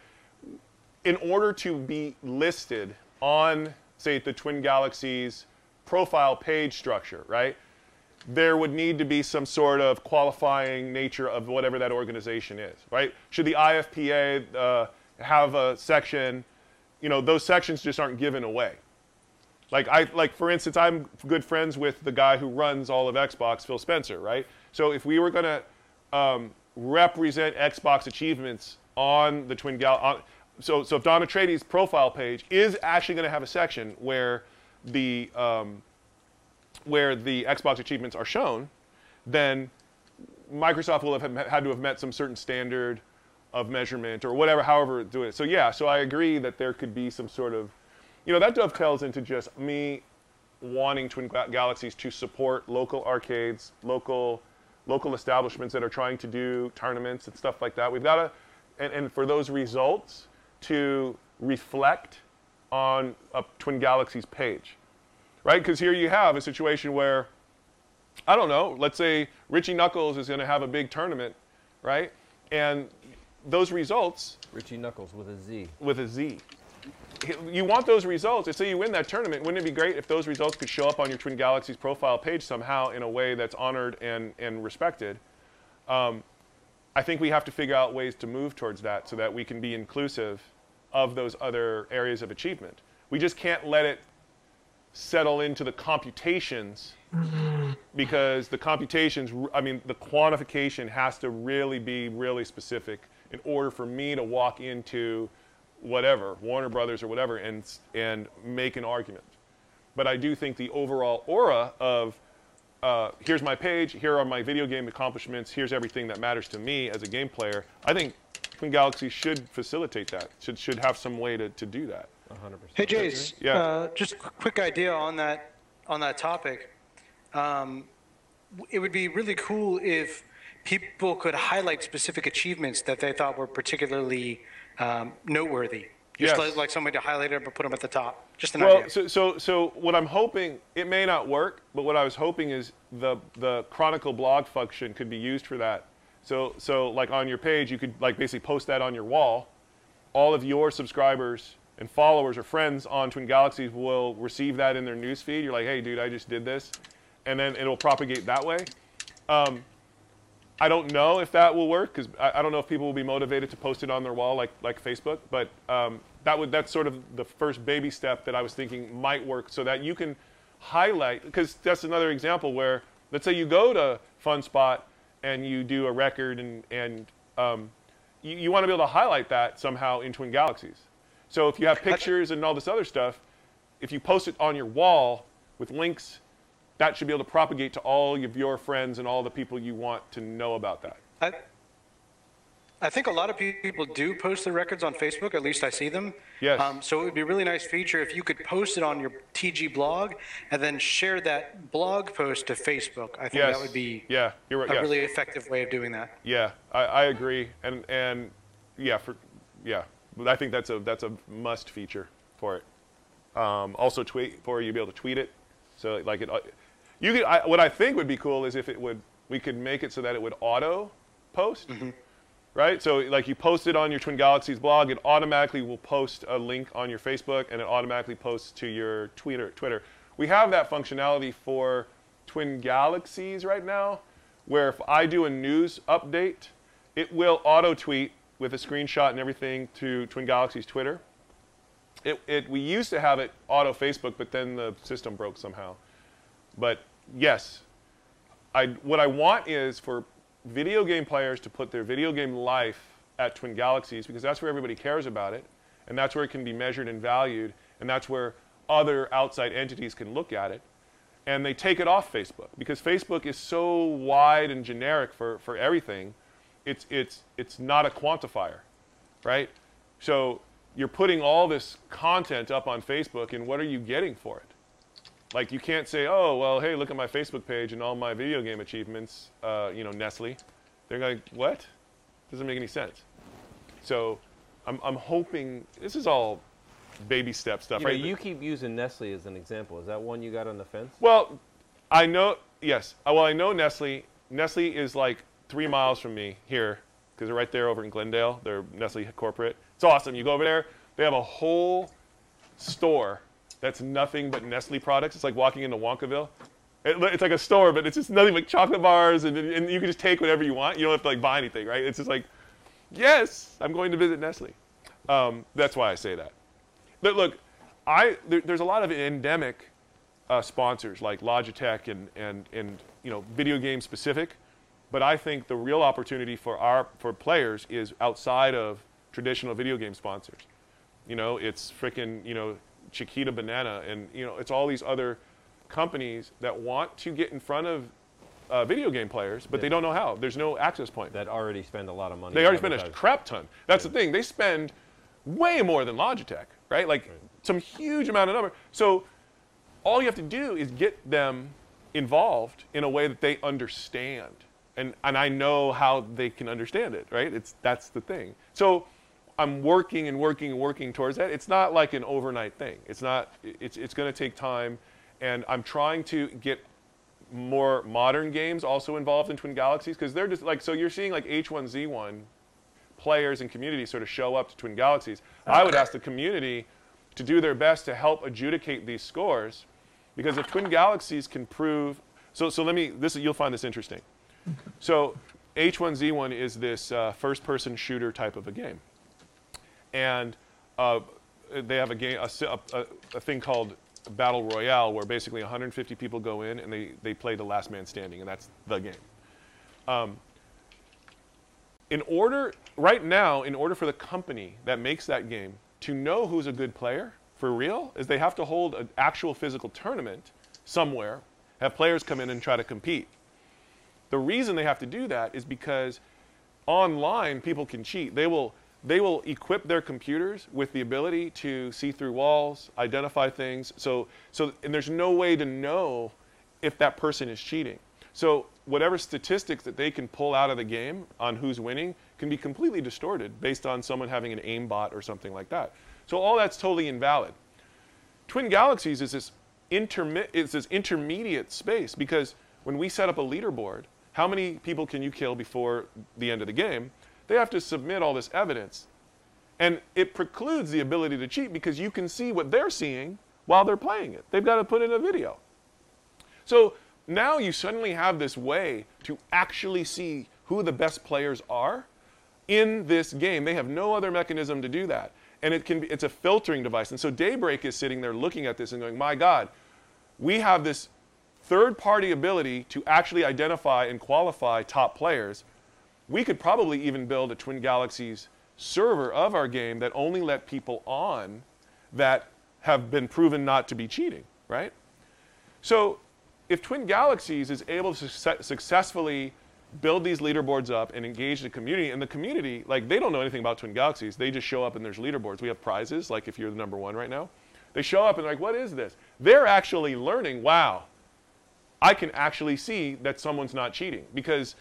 in order to be listed on, say, the Twin Galaxies profile page structure, right? There would need to be some sort of qualifying nature of whatever that organization is, right? Should the IFPA uh, have a section? You know, those sections just aren't given away. Like I like for instance, I'm good friends with the guy who runs all of Xbox, Phil Spencer, right? So if we were gonna um, represent Xbox achievements on the Twin Gal, on, so so if Don Atreides' profile page is actually going to have a section where the um, where the Xbox achievements are shown, then Microsoft will have had to have met some certain standard of measurement or whatever, however do it. So yeah, so I agree that there could be some sort of, you know, that dovetails into just me wanting Twin Galaxies to support local arcades, local local establishments that are trying to do tournaments and stuff like that. We've got to, and, and for those results to reflect on a Twin Galaxies page, right? Because here you have a situation where I don't know, let's say Richie Knucklez is going to have a big tournament, right? And those results Richie Knucklez with a Z. with a Z. You want those results. Let's say you win that tournament. Wouldn't it be great if those results could show up on your Twin Galaxies profile page somehow in a way that's honored and, and respected? Um, I think we have to figure out ways to move towards that so that we can be inclusive of those other areas of achievement. We just can't let it settle into the computations because the computations, I mean, the quantification has to really be really specific in order for me to walk into whatever, Warner Brothers or whatever, and, and make an argument. But I do think the overall aura of uh, here's my page, here are my video game accomplishments, here's everything that matters to me as a game player, I think Twin Galaxies should facilitate that. Should should have some way to, to do that. 100%. Hey, Jace. Yeah. Uh, just a quick idea on that on that topic. Um, it would be really cool if people could highlight specific achievements that they thought were particularly um, noteworthy. Just Yes. like, like somebody to highlight it but put them at the top. Just an Well, idea. so, so so what I'm hoping it may not work, but what I was hoping is the the Chronicle blog function could be used for that. So so like on your page, you could like basically post that on your wall. All of your subscribers and followers or friends on Twin Galaxies will receive that in their news feed. You're like, hey, dude, I just did this, and then it'll propagate that way. Um, I don't know if that will work because I, I don't know if people will be motivated to post it on their wall like like Facebook. But um, that would that's sort of the first baby step that I was thinking might work, so that you can highlight because that's another example where let's say you go to FunSpot and you do a record and and um, you, you want to be able to highlight that somehow in Twin Galaxies. So if you have pictures and all this other stuff, if you post it on your wall with links that should be able to propagate to all of your friends and all the people you want to know about that. I, I think a lot of people do post their records on Facebook. At least I see them. Yes. Um, so it would be a really nice feature if you could post it on your TG blog and then share that blog post to Facebook. I think Yes. that would be yeah, you're right. a yeah. really effective way of doing that. yeah, I, I agree, and and yeah, for yeah, But I think that's a that's a must feature for it. Um, also, tweet for you to be able to tweet it. So like it, uh, you could. I, what I think would be cool is if it would we could make it so that it would auto post. Mm-hmm. Right, so like you post it on your Twin Galaxies blog, it automatically will post a link on your Facebook, and it automatically posts to your Twitter. Twitter. We have that functionality for Twin Galaxies right now, where if I do a news update, it will auto tweet with a screenshot and everything to Twin Galaxies Twitter. It, it, we used to have it auto Facebook, but then the system broke somehow. But yes, I, what I want is for video game players to put their video game life at Twin Galaxies because that's where everybody cares about it, and that's where it can be measured and valued, and that's where other outside entities can look at it. And they take it off Facebook because Facebook is so wide and generic for, for everything. It's, it's, it's not a quantifier, right? So you're putting all this content up on Facebook, and what are you getting for it? Like you can't say, oh well, hey, look at my Facebook page and all my video game achievements. Uh, you know, Nestle. They're like, what? Doesn't make any sense. So, I'm, I'm hoping this is all baby step stuff, You, know, right? you keep using Nestle as an example. Is that one you got on the fence? Well, I know. Yes. Uh, Well, I know Nestle. Nestle is like three miles from me here because they're right there over in Glendale. They're Nestle corporate. It's awesome. You go over there. They have a whole store that's nothing but Nestle products. It's like walking into Wonkaville. It, it's like a store, but it's just nothing but chocolate bars, and, and you can just take whatever you want. You don't have to like buy anything, right? It's just like, yes, I'm going to visit Nestle. Um, that's why I say that. But look, I there, there's a lot of endemic uh, sponsors like Logitech and, and, and you know video game specific, but I think the real opportunity for our for players is outside of traditional video game sponsors. You know, it's freaking you know Chiquita Banana and you know it's all these other companies that want to get in front of uh, video game players, but they don't know how. There's no access point. That already spend a lot of money. They already spend a crap ton. That's the thing. They spend way more than Logitech, right? Like some huge amount of number. So all you have to do is get them involved in a way that they understand. And and I know how they can understand it, right? It's that's the thing. So I'm working and working and working towards that. It's not like an overnight thing. It's not it's it's going to take time and I'm trying to get more modern games also involved in Twin Galaxies because they're just like so you're seeing like H1Z1 players and community sort of show up to Twin Galaxies. I would ask the community to do their best to help adjudicate these scores because if Twin Galaxies can prove so so let me this you'll find this interesting. So H1Z1 is this uh, first-person shooter type of a game, and uh, they have a game a, a, a, thing called Battle Royale where basically 150 people go in and they, they play the last man standing, and that's the game. Um, in order, right now, in order for the company that makes that game to know who's a good player for real, is they have to hold an actual physical tournament somewhere, have players come in and try to compete. The reason they have to do that is because online people can cheat. They will they will equip their computers with the ability to see through walls, identify things. So so and there's no way to know if that person is cheating. So whatever statistics that they can pull out of the game on who's winning can be completely distorted based on someone having an aim bot or something like that. So all that's totally invalid. Twin Galaxies is this, intermi- is this intermediate space because when we set up a leaderboard, how many people can you kill before the end of the game? They have to submit all this evidence. And it precludes the ability to cheat because you can see what they're seeing while they're playing it. They've got to put in a video. So now you suddenly have this way to actually see who the best players are in this game. They have no other mechanism to do that. And it can be, it's a filtering device. And so Daybreak is sitting there looking at this and going, my God, we have this third party ability to actually identify and qualify top players. We could probably even build a Twin Galaxies server of our game that only let people on that have been proven not to be cheating, right? So if Twin Galaxies is able to su- successfully build these leaderboards up and engage the community, and the community, like they don't know anything about Twin Galaxies. They just show up and there's leaderboards. We have prizes, like if you're the number one right now. They show up and they're like, what is this? They're actually learning, wow, I can actually see that someone's not cheating because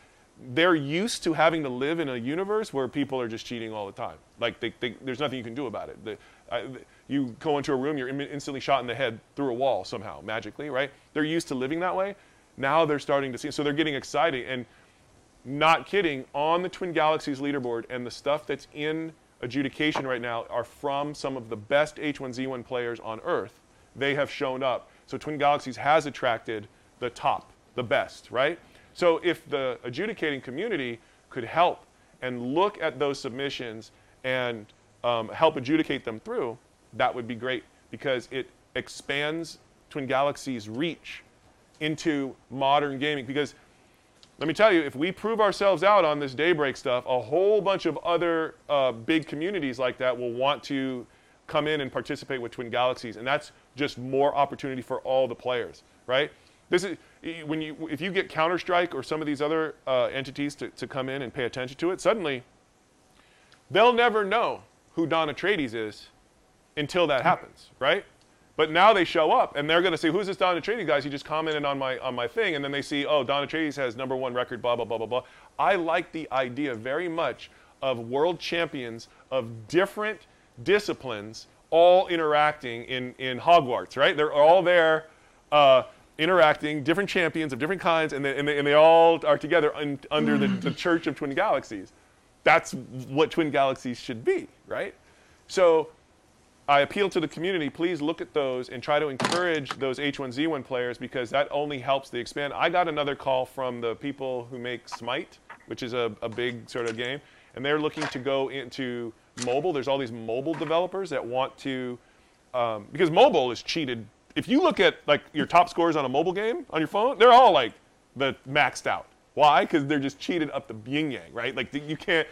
they're used to having to live in a universe where people are just cheating all the time. Like they, they, there's nothing you can do about it. The, I, you go into a room, you're instantly shot in the head through a wall somehow, magically, right? They're used to living that way. Now they're starting to see, so they're getting excited. And not kidding, on the Twin Galaxies leaderboard and the stuff that's in adjudication right now are from some of the best H1Z1 players on Earth. They have shown up. So Twin Galaxies has attracted the top, the best, right? So if the adjudicating community could help and look at those submissions and um, help adjudicate them through, that would be great because it expands Twin Galaxies' reach into modern gaming. Because let me tell you, if we prove ourselves out on this daybreak stuff, a whole bunch of other uh, big communities like that will want to come in and participate with Twin Galaxies, and that's just more opportunity for all the players, right? This is when you if you get Counter Strike or some of these other uh, entities to, to come in and pay attention to it, suddenly they'll never know who Don Atreides is until that happens, right? But now they show up and they're going to say, "Who's this Don Atreides guy?" He just commented on my on my thing, and then they see, "Oh, Don Atreides has number one record." Blah blah blah blah blah. I like the idea very much of world champions of different disciplines all interacting in in Hogwarts, right? They're all there. Uh, interacting, different champions of different kinds, and they, and they, and they all are together un, under the, the Church of Twin Galaxies. That's what Twin Galaxies should be, right? So I appeal to the community, please look at those and try to encourage those H1Z1 players because that only helps the expand. I got another call from the people who make Smite, which is a, a big sort of game, and they're looking to go into mobile. There's all these mobile developers that want to, um, because mobile is cheated if you look at like your top scores on a mobile game on your phone, they're all like the maxed out. Why? Because they're just cheated up the yin yang, right? Like you can't.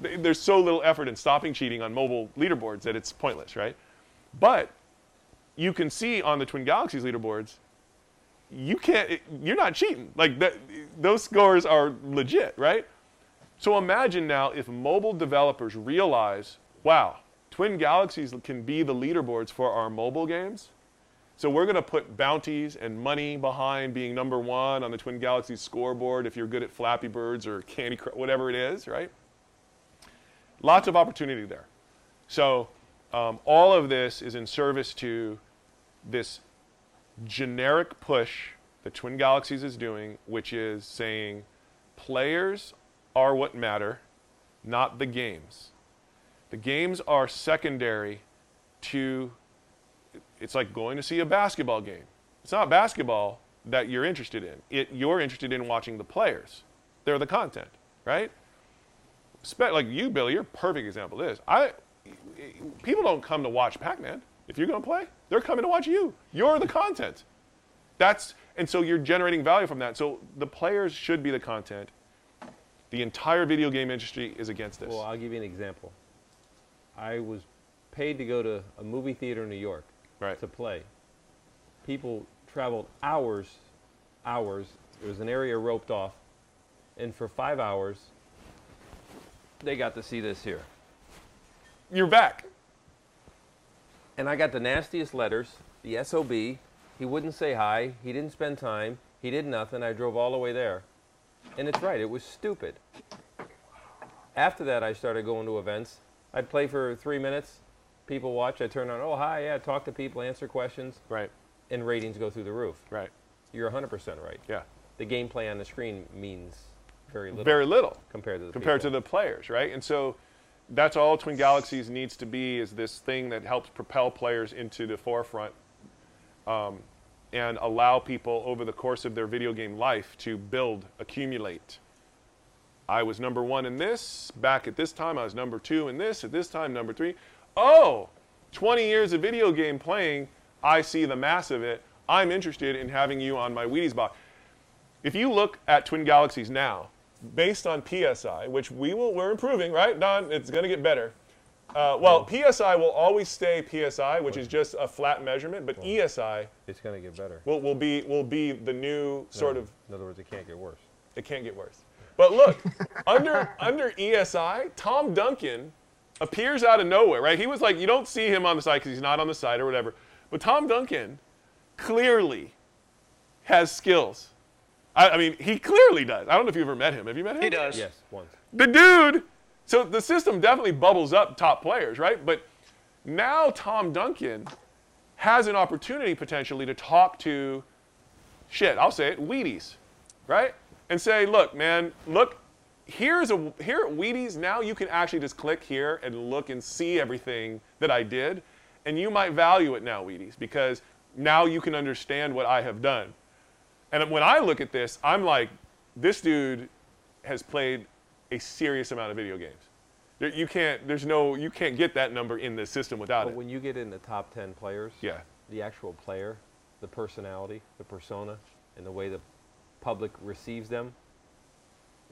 There's so little effort in stopping cheating on mobile leaderboards that it's pointless, right? But you can see on the Twin Galaxies leaderboards, you can't. You're not cheating. Like that, those scores are legit, right? So imagine now if mobile developers realize, wow, Twin Galaxies can be the leaderboards for our mobile games so we're going to put bounties and money behind being number one on the Twin Galaxies scoreboard if you're good at Flappy Birds or Candy Crush, whatever it is, right? Lots of opportunity there. So um, all of this is in service to this generic push that Twin Galaxies is doing, which is saying players are what matter, not the games. The games are secondary to it's like going to see a basketball game. It's not basketball that you're interested in. It, you're interested in watching the players. They're the content, right? Spe- like you, Billy, you're a perfect example of this. I, people don't come to watch Pac-Man. If you're going to play, they're coming to watch you. You're the content. That's and so you're generating value from that. So the players should be the content. The entire video game industry is against this. Well, I'll give you an example. I was paid to go to a movie theater in New York right. to play. People traveled hours, hours. There was an area roped off, and for five hours, they got to see this here. You're back. And I got the nastiest letters, the SOB. He wouldn't say hi. He didn't spend time. He did nothing. I drove all the way there. And it's right, it was stupid. After that, I started going to events. I'd play for three minutes. People watch. I turn on, oh, hi, yeah, talk to people, answer questions, Right. and ratings go through the roof. Right. You're 100% right. Yeah. The gameplay on the screen means very little Very little. compared to the compared people. to the players, right? And so that's all Twin Galaxies needs to be is this thing that helps propel players into the forefront um, and allow people over the course of their video game life to build, accumulate. I was number one in this. Back at this time, I was number two in this. At this time, number three. Oh, 20 years of video game playing. I see the mass of it. I'm interested in having you on my Wheaties box. If you look at Twin Galaxies now, based on PSI, which we will, we're improving, right, Don? It's going to get better. Uh, well, PSI will always stay PSI, which is just a flat measurement, but ESI It's going to get better. will, will be will be the new sort of. In other words, it can't get worse. It can't get worse. But look, under under ESI, Tom Duncan appears out of nowhere, right? He was like, you don't see him on the side because he's not on the side or whatever. But Tom Duncan clearly has skills. I, I mean, he clearly does. I don't know if you've ever met him. Have you met him? He does. Yes, once. the dude. So the system definitely bubbles up top players, right? But now Tom Duncan has an opportunity potentially to talk to shit, I'll say it, Wheaties, right? And say, look, man, look, here's a here at Wheaties, now you can actually just click here and look and see everything that I did. And you might value it now, Wheaties, because now you can understand what I have done. And when I look at this, I'm like, this dude has played a serious amount of video games. There, you can't, there's no, you can't get that number in the system without But it. when you get in the top 10 players, Yeah. the actual player, the personality, the persona, and the way the public receives them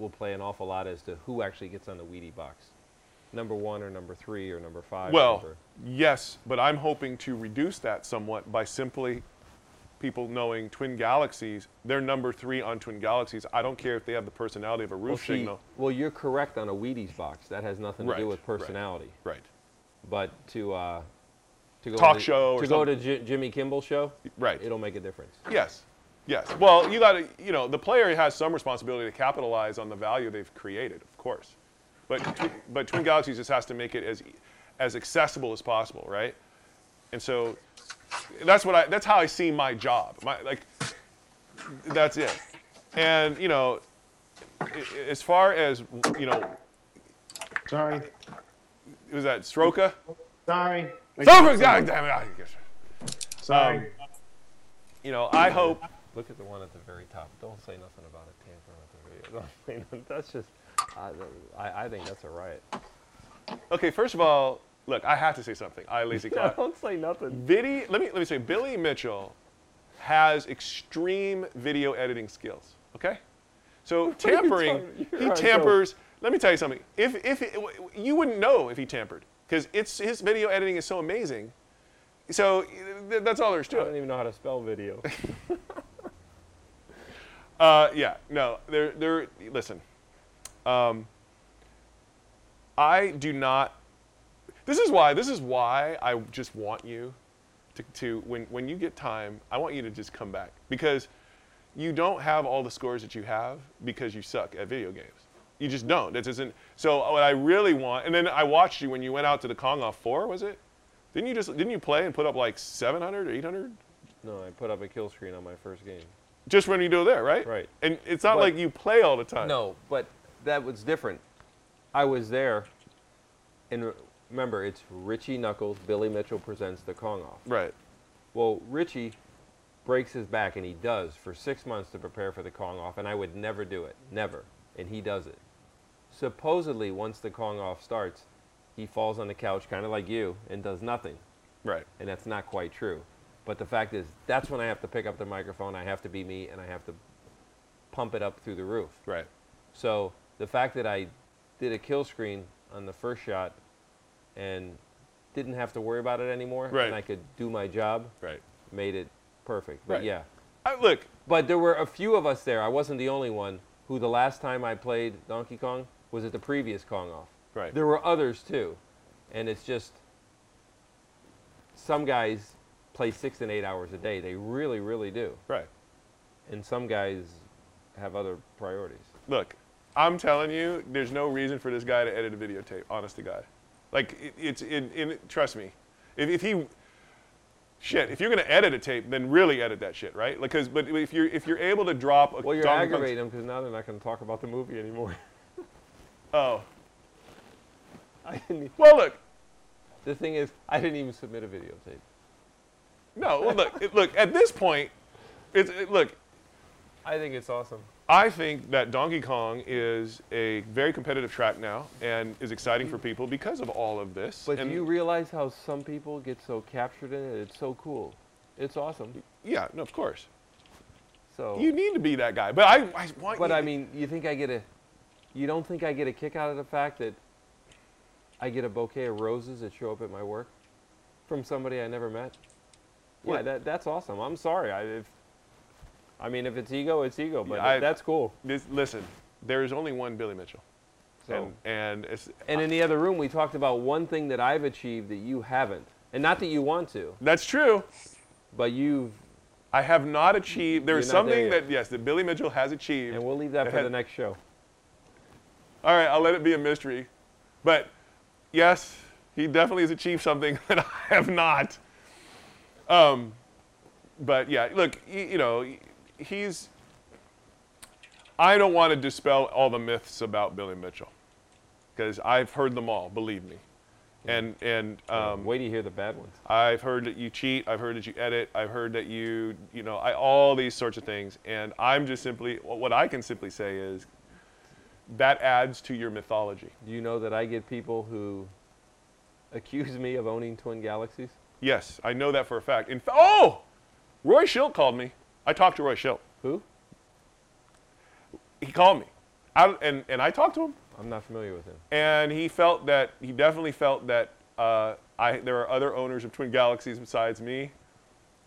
will play an awful lot as to who actually gets on the Wheatie box. Number one or number three or number five. Well, number- yes, but I'm hoping to reduce that somewhat by simply people knowing Twin Galaxies, they're number three on Twin Galaxies. I don't care if they have the personality of a well, see, signal. well, you're correct on a Wheaties box. That has nothing to Right, do with right. personality. Right. But to uh, to go Talk to, show or to go to. J- Jimmy Kimmel show, Right. it'll make a difference. Yes. Yes. Well, you got to, you know, the player has some responsibility to capitalize on the value they've created, of course. But Twi- but Twin Galaxies just has to make it as as accessible as possible, right? And so that's what I that's how I see my job. My like that's it. And, you know, i- i- as far as, you know, Sorry. was that Stroka? Sorry. Stroka, God damn it. Sorry. Um, you know, I hope Look at the one at the very top. Don't say nothing about it tampering with the video. That's just, I, I, I think that's a riot. Okay, first of all, look, I have to say something. I lazy clock. Don't say nothing. Viddy, let me let me say, Billy Mitchell has extreme video editing skills. Okay, so tampering, he tampers. Let me tell you something. If if it, you wouldn't know if he tampered, because it's his video editing is so amazing. So th- that's all there is to it. I don't even know how to spell video. Uh, yeah, no, they're they're listen. Um, I do not. This is why. This is why I just want you to, to when when you get time. I want you to just come back because you don't have all the scores that you have because you suck at video games. You just don't. It isn't. So what I really want, and then I watched you when you went out to the Kong off four. Was it? Didn't you just didn't you play and put up like 700 or 800? no, I put up a kill screen on my first game. Just when you do there, right? Right. And it's not But- like you play all the time. No, but that was different. I was there, and remember, it's Richie Knucklez. Billy Mitchell presents the Kong off. Right. Well, Richie breaks his back, and he does for six months to prepare for the Kong off, and I would never do it, never, and he does it. Supposedly, once the Kong off starts, he falls on the couch, kind of like you, and does nothing, Right. and that's not quite true. But the fact is, that's when I have to pick up the microphone. I have to be me, and I have to pump it up through the roof. Right. So the fact that I did a kill screen on the first shot and didn't have to worry about it anymore, Right. and I could do my job, Right. made it perfect. But Right. yeah, I, look, but there were a few of us there. I wasn't the only one who the last time I played Donkey Kong was at the previous Kong off. Right. There were others too, and it's just some guys play six and eight hours a day. They really, really do, Right. and some guys have other priorities. Look, I'm telling you, there's no reason for this guy to edit a videotape. Honest to God, like it, it's in, in. Trust me, if, if he, shit, if you're gonna edit a tape, then really edit that shit, right? Because, but if you're if you're able to drop a Well, you're aggravating them because now they're not going to talk about the movie anymore. Oh, I didn't, well, look, the thing is, I didn't even submit a videotape. No, well, look, look. At this point, it's it, look. I think it's awesome. I think that Donkey Kong is a very competitive track now and is exciting for people because of all of this. But and do you realize how some people get so captured in it? It's so cool. It's awesome. yeah, no, of course. So, You need to be that guy. But I, I want but you, I mean, you think I get a, you don't think I get a kick out of the fact that I get a bouquet of roses that show up at my work from somebody I never met? Yeah, that, that's awesome. I'm sorry. I, if, I mean, if it's ego, it's ego, but I- that's cool. this, listen, there is only one Billy Mitchell. So, and, and it's, and in the other room, we talked about one thing that I've achieved that you haven't, and not that you want to, that's true. but you've. I have not achieved. There is You're there something that yes, that Billy Mitchell has achieved. And we'll leave that It for had- the next show. All right, I'll let it be a mystery. But yes, he definitely has achieved something that I have not. Um, but yeah, look, you know, he's. I don't want to dispel all the myths about Billy Mitchell, because I've heard them all. Believe me, and and um, Wait till you hear the bad ones. I've heard that you cheat. I've heard that you edit. I've heard that you, you know, I, all these sorts of things. And I'm just simply, what I can simply say is that adds to your mythology. Do you know that I get people who accuse me of owning twin galaxies? Yes, I know that for a fact. In fa- oh, Roy Shildt called me. I talked to Roy Shildt. Who? He called me, I, and and I talked to him, I'm not familiar with him. and he felt that he definitely felt that uh, I there are other owners of Twin Galaxies besides me,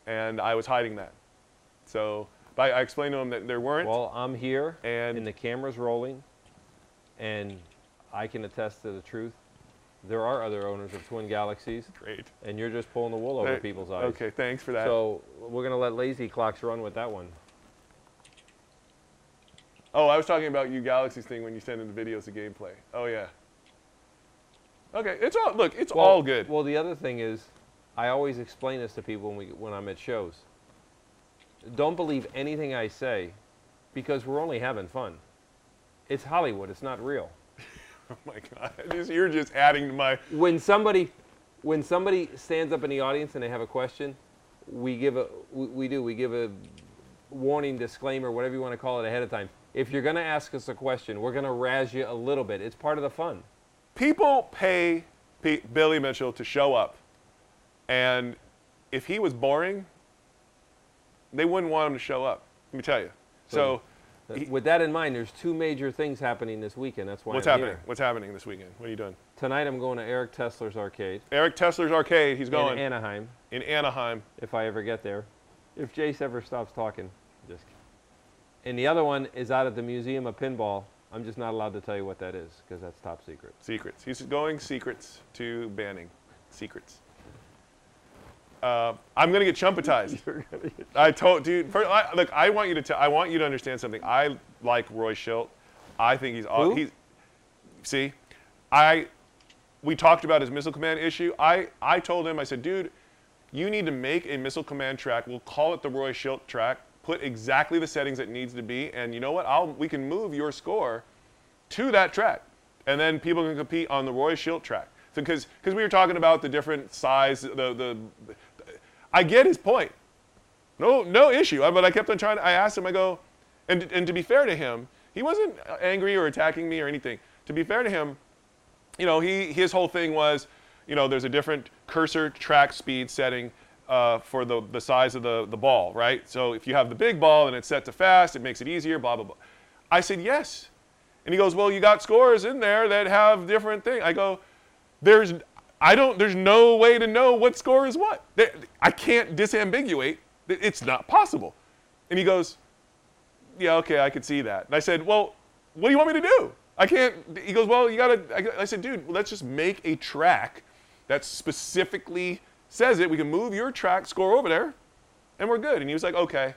and I was hiding that. So, but I, I explained to him that there weren't. Well, I'm here, And- and the camera's rolling, and I can attest to the truth. There are other owners of twin galaxies, Great. and you're just pulling the wool over Hey, people's eyes. Okay, thanks for that. So we're gonna let lazy clocks run with that one. oh, I was talking about you Galaxies thing when you send in the videos of gameplay. Oh yeah. Okay, it's all look, it's all good. Well, the other thing is, I always explain this to people when we when I'm at shows. Don't believe anything I say, because we're only having fun. It's Hollywood. It's not real. oh my god, you're just adding to my. when somebody when somebody stands up in the audience and they have a question we give a we, we do we give a warning disclaimer whatever you want to call it ahead of time if you're going to ask us a question we're going to razz you a little bit it's part of the fun People pay P- Billy Mitchell to show up, and if he was boring, they wouldn't want him to show up. Let me tell you. So, he- with that in mind there's two major things happening this weekend that's why what's I'm happening? here. What's happening this weekend? What are you doing? tonight i'm going to eric tesler's arcade Eric Tesler's arcade. He's going in anaheim in Anaheim. if i ever get there if jace ever stops talking just kidding. and the other one is out at the museum of pinball i'm just not allowed to tell you what that is because that's top secret Secrets. He's going secrets to banning. Secrets. Uh, I'm gonna get chumpatized. I told, dude. First, I, look, I want you to tell. I want you to understand something. I like Roy Shildt. I think he's. Who? He's. See, I. We talked about his missile command issue. I. I told him. I said, dude, you need to make a missile command track. We'll call it the Roy Shildt track. Put exactly the settings it needs to be, and you know what? I'll. We can move your score to that track, and then people can compete on the Roy Shildt track. Because because we were talking about the different size, the the. I get his point. No no issue. I- But I kept on trying. I asked him. I go, and and to be fair to him, he wasn't angry or attacking me or anything. To be fair to him, you know, he his whole thing was, you know, there's a different cursor track speed setting uh, for the the size of the the ball, right? So if you have the big ball and it's set to fast, it makes it easier. Blah blah blah. I said yes, and he goes, well, you got scores in there that have different things. I go, there's I don't there's no way to know what score is what. I can't disambiguate. It's not possible. And he goes, yeah, okay, I could see that. And I said, well, what do you want me to do? I can't. He goes, well, you gotta. I, I said, dude, let's just make a track that specifically says it. We can move your track score over there, and we're good. And he was like, okay.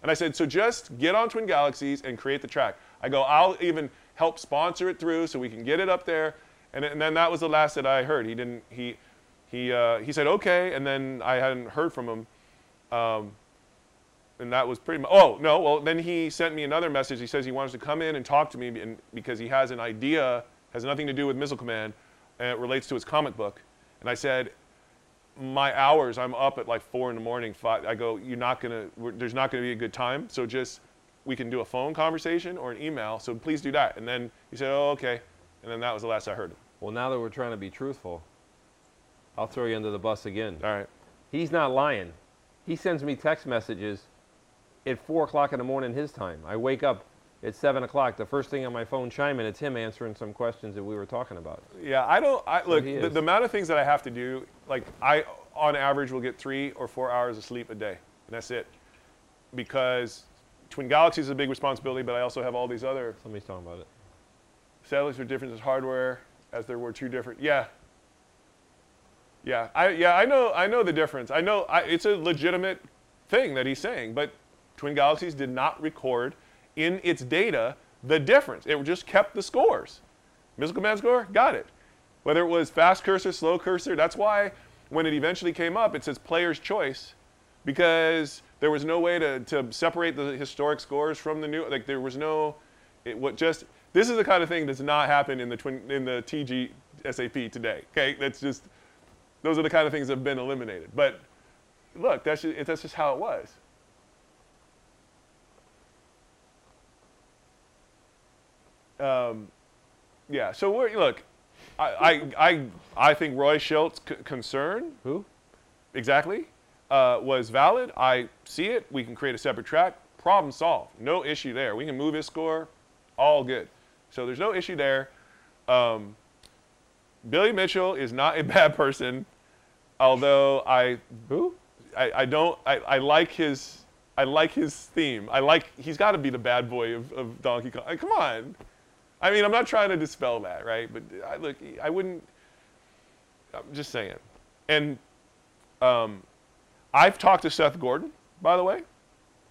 And I said, so just get on Twin Galaxies and create the track. I go, I'll even help sponsor it through so we can get it up there. And, and then that was the last that I heard. He didn't. He he uh, he said okay, and then I hadn't heard from him. Um, and that was pretty much. Oh no, well then he sent me another message. He says he wants to come in and talk to me and, because he has an idea, has nothing to do with Missile Command, and it relates to his comic book. And I said, my hours, I'm up at like four in the morning. Five, I go, you're not gonna. There's not gonna be a good time. So just we can do a phone conversation or an email. So please do that. And then he said, oh okay. And then that was the last I heard. Of. Well, now that we're trying to be truthful, I'll throw you under the bus again. All right. He's not lying. He sends me text messages at four o'clock in the morning his time. I wake up at seven o'clock. The first thing on my phone chiming, it's him answering some questions that we were talking about. Yeah, I don't. I, look, the, the amount of things that I have to do, like I, on average, will get three or four hours of sleep a day, and that's it. Because Twin Galaxies is a big responsibility, but I also have all these other Somebody's talking about it. Satellites are different as hardware, as there were two different. Yeah. Yeah, I yeah I know I know the difference. I know I, it's a legitimate thing that he's saying, but Twin Galaxies did not record in its data the difference. It just kept the scores. Missile command score, got it. Whether it was fast cursor, slow cursor, that's why when it eventually came up, it says player's choice because there was no way to, to separate the historic scores from the new. Like there was no, it what just this is the kind of thing that's not happen in the twin in the TG SAP today. Okay, that's just those are the kind of things that have been eliminated. But look, that's just, that's just how it was. Um, yeah. So we're, look, I, I, I, I think Roy Shildt's c- concern Who? exactly uh, was valid. I see it. We can create a separate track. Problem solved. No issue there. We can move his score. All good. So there's no issue there. Um, Billy Mitchell is not a bad person, although I Who? I, I don't I, I like his I like his theme. I like he's got to be the bad boy of, of Donkey Kong. Come on. I mean, I'm not trying to dispel that, right? But I look, I wouldn't. I'm just saying. And um, I've talked to Seth Gordon, by the way,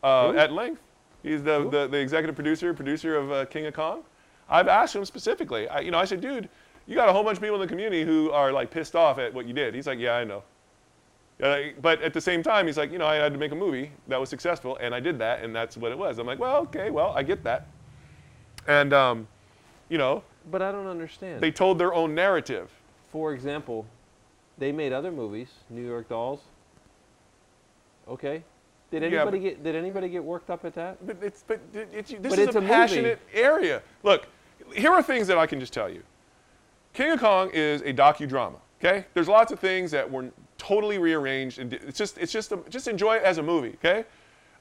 uh, at length. He's the, the, the executive producer, producer of uh, King of Kong. I've asked him specifically. I, you know, I said, dude, you got a whole bunch of people in the community who are like pissed off at what you did. He's like, yeah, I know. But at the same time, he's like, you know, I had to make a movie that was successful, and I did that, and that's what it was. I'm like, well, okay, well, I get that. And, um, you know, But I don't understand. they told their own narrative. For example, they made other movies, New York Dolls. Okay. Did Yeah, anybody but- get Did anybody get worked up at that? But it's but it's, this But is it's a, a movie. passionate area. Look, here are things that I can just tell you. King of Kong is a docudrama. Okay, there's lots of things that were totally rearranged, and it's just it's just a, just enjoy it as a movie. Okay,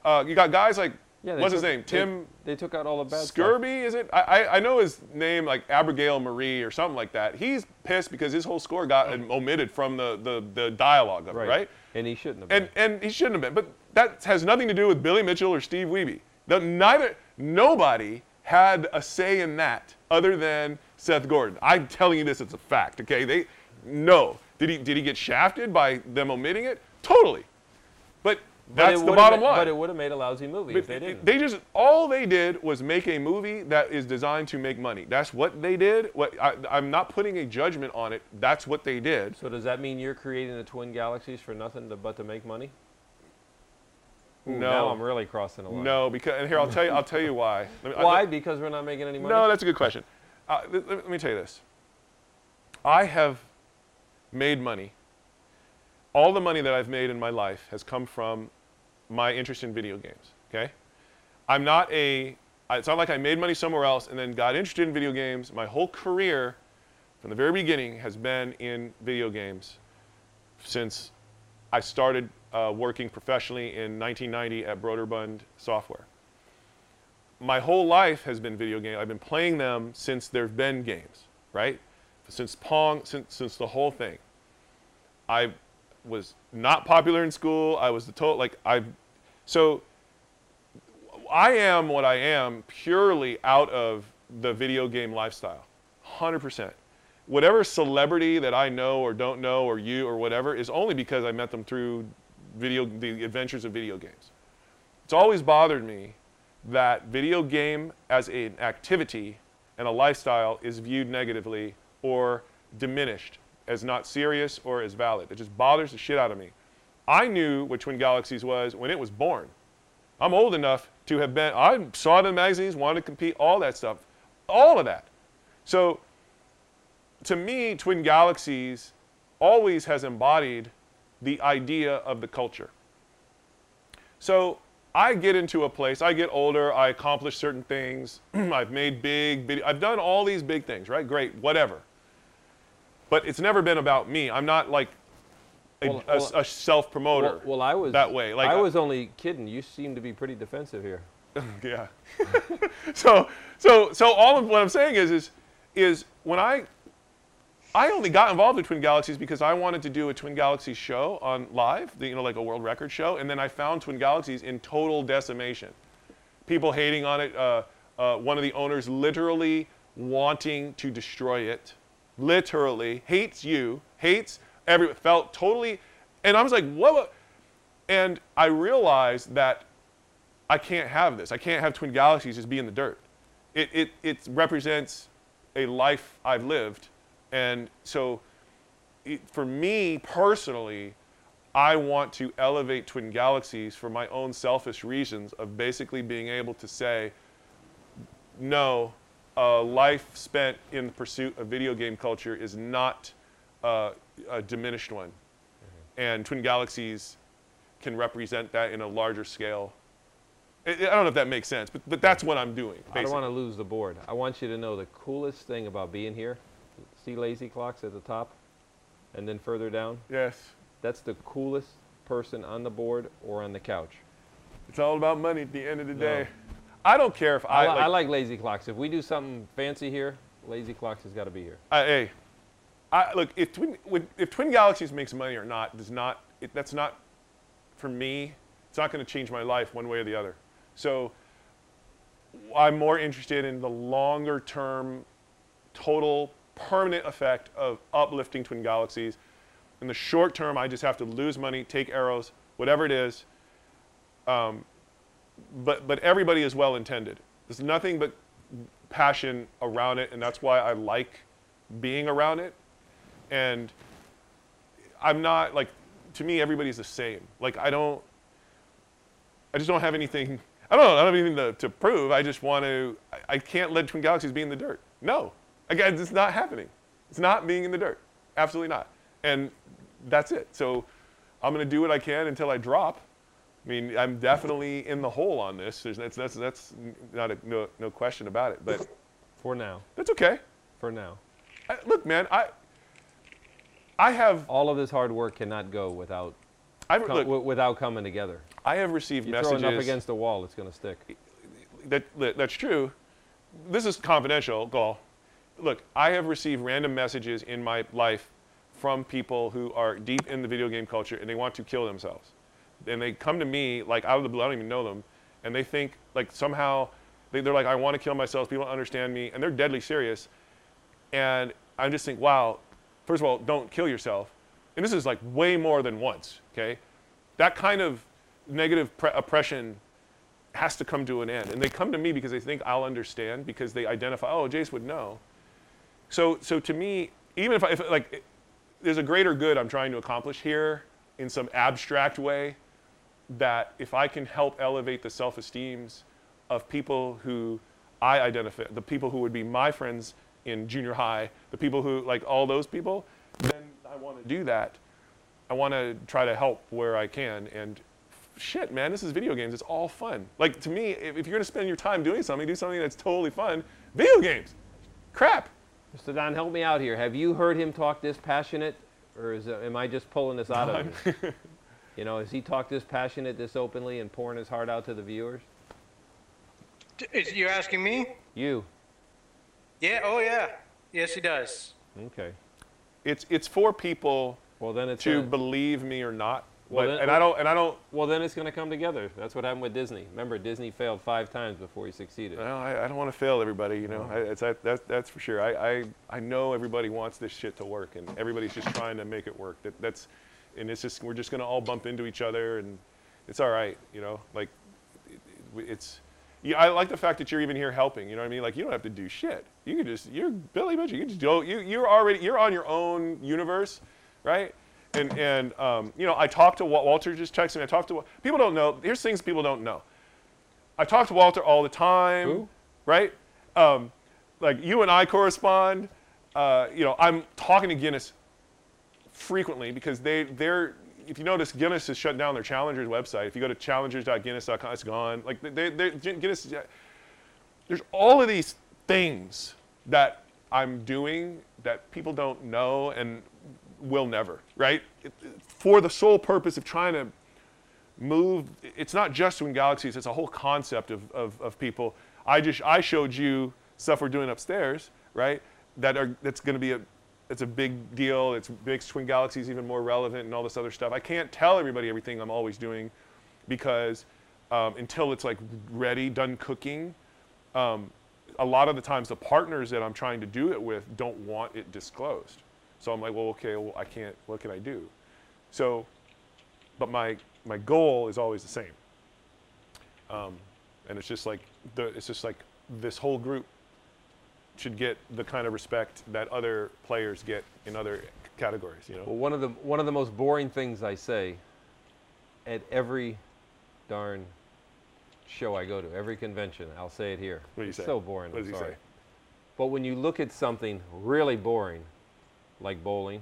uh, you got guys like Yeah. what's his name, Tim They, took out all the bad stuff. Sczerby, is it? I, I I know his name like Abigail Marie or something like that. He's pissed because his whole score got omitted from the the, the dialogue of it, Right. right? And he shouldn't have. Been. And and he shouldn't have been. But that has nothing to do with Billy Mitchell or Steve Wiebe. The, neither nobody had a say in that other than Seth Gordon. I'm telling you this, it's a fact. Okay, they no. Did he did he get shafted by them omitting it? Totally. But But that's it the bottom line. But it would have made a lousy movie But if they didn't. They just all they did was make a movie that is designed to make money. That's what they did. What I, I'm not putting a judgment on it. That's what they did. so does that mean you're creating the twin galaxies for nothing to, but to make money? Ooh, No. Now I'm really crossing the line. No, because and here I'll tell you. I'll tell you why. Me- I- Why? Because we're not making any money. No, that's a good question. Uh, let me tell you this. I have made money. All the money that I've made in my life has come from my interest in video games. Okay, I'm not a. It's not like I made money somewhere else and then got interested in video games. My whole career, from the very beginning, has been in video games since I started uh, working professionally in 1990 at Broderbund Software my whole life has been video games. I've been playing them since there've been games, right? Since Pong, since since the whole thing. I was not popular in school. I was the total like I, so I am what I am purely out of the video game lifestyle. 100%. Whatever celebrity that I know or don't know or you or whatever is only because I met them through video the adventures of video games. It's always bothered me that video game as an activity and a lifestyle is viewed negatively or diminished as not serious or as valid. It just bothers the shit out of me. I knew what Twin Galaxies was when it was born. I'm old enough to have been, I saw it in magazines, wanted to compete, all that stuff, all of that. So to me, Twin Galaxies always has embodied the idea of the culture. So I get into a place, I get older, I accomplish certain things, I've made big, big, I've done all these big things, right? Great, whatever. But it's never been about me. I'm not like a, Well, a- well- a self promoter. Well, well, I was that way. Like I I- was only kidding. You seem to be pretty defensive here. yeah. so so so all of what I'm saying is is is when I I only got involved with Twin Galaxies because I wanted to do a Twin Galaxies show on live, you know, like a world record show, and then I found Twin Galaxies in total decimation. People hating on it. Uh, uh, one of the owners literally wanting to destroy it, literally hates you, hates everyone. felt totally, and I was like, what? And I realized that I can't have this. I can't have Twin Galaxies just be in the dirt. It, it, it represents a life I've lived. And so it, for me personally, I want to elevate Twin Galaxies for my own selfish reasons of basically being able to say, no, a life spent in the pursuit of video game culture is not uh, a diminished one. And Twin Galaxies can represent that in a larger scale. I, I don't know if that makes sense, but, but that's what I'm doing. I don't want to lose the board. I want you to know the coolest thing about being here. See lazy clocks at the top, and then further down. Yes. That's the coolest person on the board or on the couch. It's all about money at the end of the No. day. I don't care if I, I, li- I like lazy clocks. If we do something fancy here, lazy clocks has got to be here. I, hey, I, look, if Twin, if Twin Galaxies makes money or not, does not, it, that's not, for me, it's not going to change my life one way or the other. So I'm more interested in the longer term, total, permanent effect of uplifting Twin Galaxies. In the short term, I just have to lose money, take arrows, whatever it is. Um, but, but everybody is well intended. There's nothing but passion around it, and that's why I like being around it. And I'm not like, to me, everybody's the same. Like, I don't, I just don't have anything, I don't know, I don't have anything to, to prove. I just want to, I, I can't let Twin Galaxies be in the dirt. No. Again, it's not happening. It's not being in the dirt. Absolutely not. And that's it. So I'm going to do what I can until I drop. I mean, I'm definitely in the hole on this. There's, that's, that's, that's not a, no, no question about it. But For now. that's okay. For now. I, look, man, I, I have, All of this hard work cannot go without I, com- look, w- without coming together. I have received You messages. throw enough against the wall, it's going to stick. that, that that's true. This is confidential, Gall. Look, I have received random messages in my life from people who are deep in the video game culture and they want to kill themselves. And they come to me like out of the blue, I don't even know them, and they think like somehow they, they're like, I want to kill myself. People don't understand me, and they're deadly serious. And I just think, wow. First of all, don't kill yourself. And this is like way more than once. Okay, that kind of negative pre- oppression has to come to an end. And they come to me because they think I'll understand because they identify, oh, Jace would know. So, so to me, even if, I, if like, there's a greater good I'm trying to accomplish here in some abstract way, that if I can help elevate the self-esteems of people who I identify, the people who would be my friends in junior high, the people who like all those people, then I want to do that. I want to try to help where I can. And shit, man, this is video games. It's all fun. Like to me, if, if you're gonna spend your time doing something, do something that's totally fun. Video games, crap. Mr. Don, help me out here. Have you heard him talk this passionate, or is, uh, am I just pulling this out of him? you know, has he talked this passionate, this openly, and pouring his heart out to the viewers? Is, you're asking me? You. Yeah. Oh, yeah. Yes, he does. Okay. It's it's for people Well, then it's to a- believe me or not. Well, but, then- and I don't, and I don't. Well, then it's going to come together. That's what happened with Disney. Remember, Disney failed five times before he succeeded. Well, I, I don't want to fail everybody, you know. I, it's, that, that, that's for sure. I, I, I know everybody wants this shit to work, and everybody's just trying to make it work. That, that's, and it's just we're just gonna all bump into each other, and it's all right, you know. Like, it- it's. Yeah, I like the fact that you're even here helping. You know what I mean? Like, you don't have to do shit. You can just you're Billy Mitchell. You can just go. You you're already you're on your own universe, right? And and um, you know, I talked to Wa- Walter. Just texted me. I talked to people don't know. Here's things people don't know. I talk to Walter all the time, Who? right? Um, like you and I correspond. Uh, you know, I'm talking to Guinness frequently because they they're if you notice Guinness has shut down their Challengers website. If you go to challengers.guinness.com, it's gone. Like they, they, Guinness, there's all of these things that I'm doing that people don't know and will never, right? For the sole purpose of trying to move it's not just Twin Galaxies, it's a whole concept of, of, of people. I just I showed you stuff we're doing upstairs, right? That are that's gonna be a it's a big deal. It's makes Twin Galaxies even more relevant and all this other stuff. I can't tell everybody everything I'm always doing because um, until it's like ready, done cooking, um, a lot of the times the partners that I'm trying to do it with don't want it disclosed. So I'm like, well, okay, well, I can't. What can I do? So, but my my goal is always the same. Um, and it's just like the it's just like this whole group should get the kind of respect that other players get in other categories. You know. Well, one of the one of the most boring things I say at every darn show I go to, every convention, I'll say it here. What do you it's say? so boring. What I'm does he sorry. say? But when you look at something really boring, like bowling,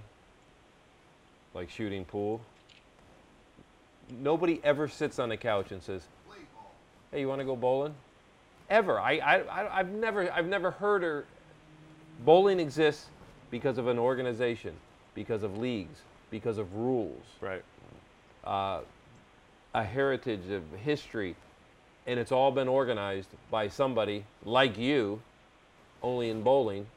like shooting pool, nobody ever sits on the couch and says, "Hey, you want to go bowling?" Ever. I, I, I've never, I've never heard or. Bowling exists because of an organization, because of leagues, because of rules, Right. Uh, a heritage of history, and it's all been organized by somebody like you, only in bowling.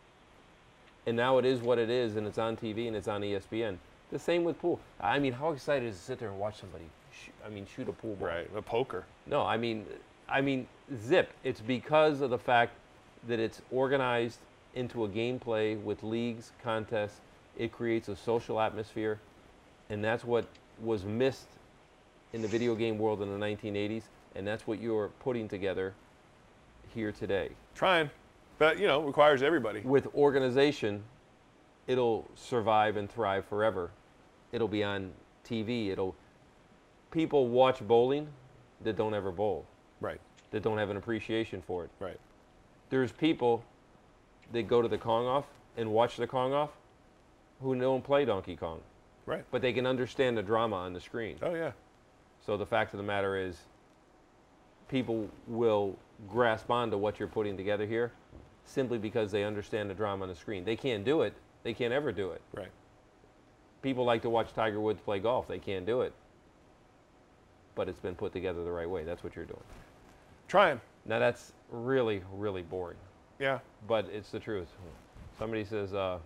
And now it is what it is, and it's on TV and it's on ESPN. The same with pool. I mean, how excited is to sit there and watch somebody? Shoot, I mean, shoot a pool ball. Right. A poker. No, I mean, I mean, zip. It's because of the fact that it's organized into a gameplay with leagues, contests. It creates a social atmosphere, and that's what was missed in the video game world in the 1980s, and that's what you're putting together here today. Trying, but you know, requires everybody. With organization, it'll survive and thrive forever. It'll be on TV. It'll people watch bowling that don't ever bowl, Right. that don't have an appreciation for it. Right. there's people that go to the Kong off and watch the Kong off who don't play Donkey Kong, Right. but they can understand the drama on the screen. Oh yeah. So the fact of the matter is, people will grasp onto what you're putting together here simply because they understand the drama on the screen. They can't do it. They can't ever do it. Right. People like to watch Tiger Woods play golf. They can't do it. But it's been put together the right way. That's what you're doing. Trying. Now that's really, really boring. Yeah. But it's the truth. Somebody says, uh,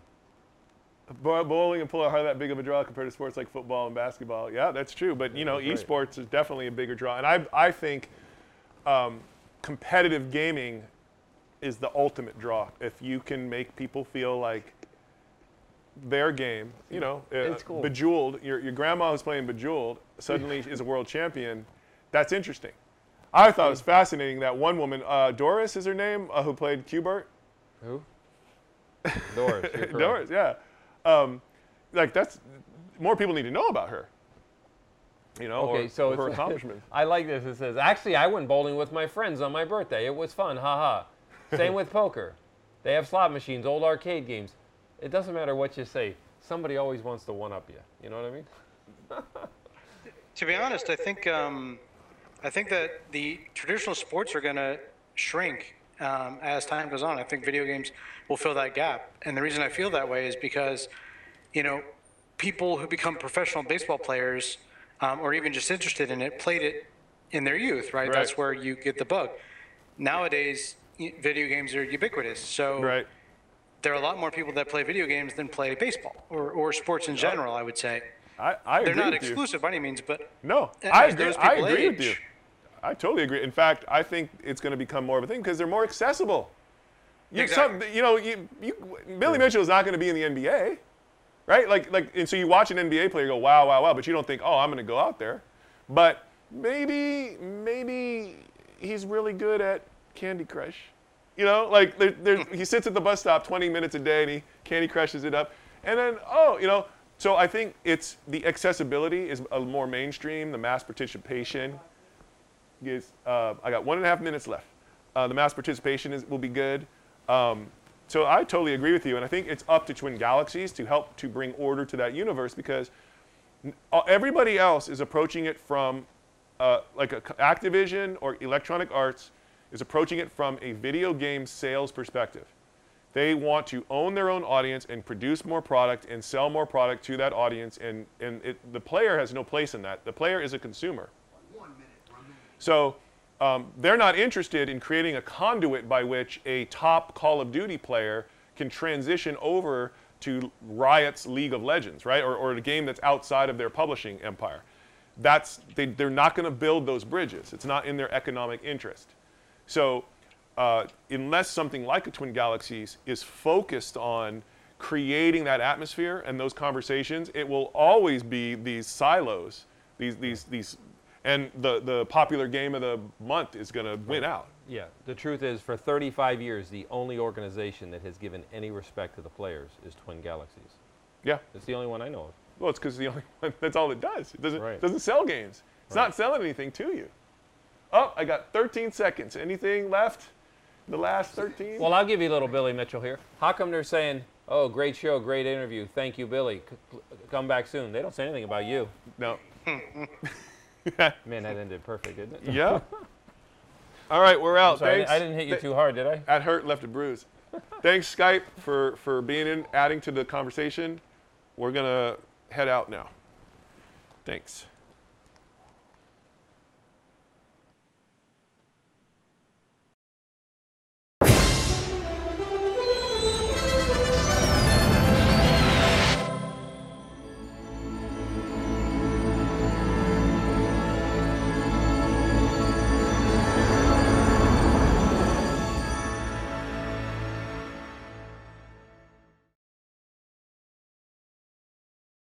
Bow- Bowling and out that big of a draw compared to sports like football and basketball. Yeah, that's true. But you know, right. esports is definitely a bigger draw, and I I think um, competitive gaming is the ultimate draw. If you can make people feel like their game, you know, uh, It's cool. Bejeweled. Your your grandma who's playing Bejeweled suddenly is a world champion. That's interesting. I thought it was fascinating that one woman, uh, Doris is her name, uh, who played Qbert. Who? Doris. Doris, yeah. Um, like that's more people need to know about her. You know, Okay, or, so or her it's- accomplishments. I like this. It says, actually, I went bowling with my friends on my birthday. It was fun. Ha ha. Same with poker. They have slot machines, old arcade games. It doesn't matter what you say. Somebody always wants to one up you. You know what I mean? To be honest, I think um, I think that the traditional sports are going to shrink um, as time goes on. I think video games will fill that gap, and the reason I feel that way is because, you know, people who become professional baseball players um, or even just interested in it played it in their youth, right? Right. That's where you get the bug. Nowadays, video games are ubiquitous, so Right. there are a lot more people that play video games than play baseball or, or sports in general, I would say. I, I They're agree not with you. exclusive by any means, but No, I agree. I agree with you. I totally agree. In fact, I think it's going to become more of a thing because they're more accessible. You, some, Exactly. you know, you, you, Billy Mitchell is not going to be in the NBA, right? Like, like, and so you watch an NBA player go, wow, wow, wow, but you don't think, oh, I'm going to go out there. But maybe, maybe he's really good at Candy Crush. You know, like there, there, he sits at the bus stop 20 minutes a day and he Candy Crushes it up, and then oh, you know. So I think it's the accessibility is a more mainstream. The mass participation is. Uh, I got one and a half minutes left. Uh, the mass participation is, will be good. Um, so I totally agree with you, and I think it's up to Twin Galaxies to help to bring order to that universe because uh, everybody else is approaching it from uh, like a, Activision or Electronic Arts is approaching it from a video game sales perspective. They want to own their own audience and produce more product and sell more product to that audience, and, and it, the player has no place in that. The player is a consumer. So um, they're not interested in creating a conduit by which a top Call of Duty player can transition over to Riot's League of Legends, right? Or, or a game that's outside of their publishing empire. That's, they, they're not going to build those bridges. It's not in their economic interest. So uh, unless something like a Twin Galaxies is focused on creating that atmosphere and those conversations, it will always be these silos, these, these, these, and the, the popular game of the month is going to win out. Yeah, the truth is, for 35 years, the only organization that has given any respect to the players is Twin Galaxies. Yeah. It's the only one I know of. Well, it's because the only one, that's all it does. It doesn't, Right. doesn't sell games. It's not selling anything to you. Oh, I got 13 seconds. Anything left? The last 13? Well, I'll give you a little Billy Mitchell here. How come they're saying, "Oh, great show, great interview, thank you, Billy, C- come back soon"? They don't say anything about you. no. Man, that ended perfect, didn't it? Yeah. All right, we're out. Sorry, I, Thanks. di- I didn't hit you too hard, did I? That hurt, left a bruise. Thanks, Skype, for, for being in, adding to the conversation. We're going to head out now. Thanks.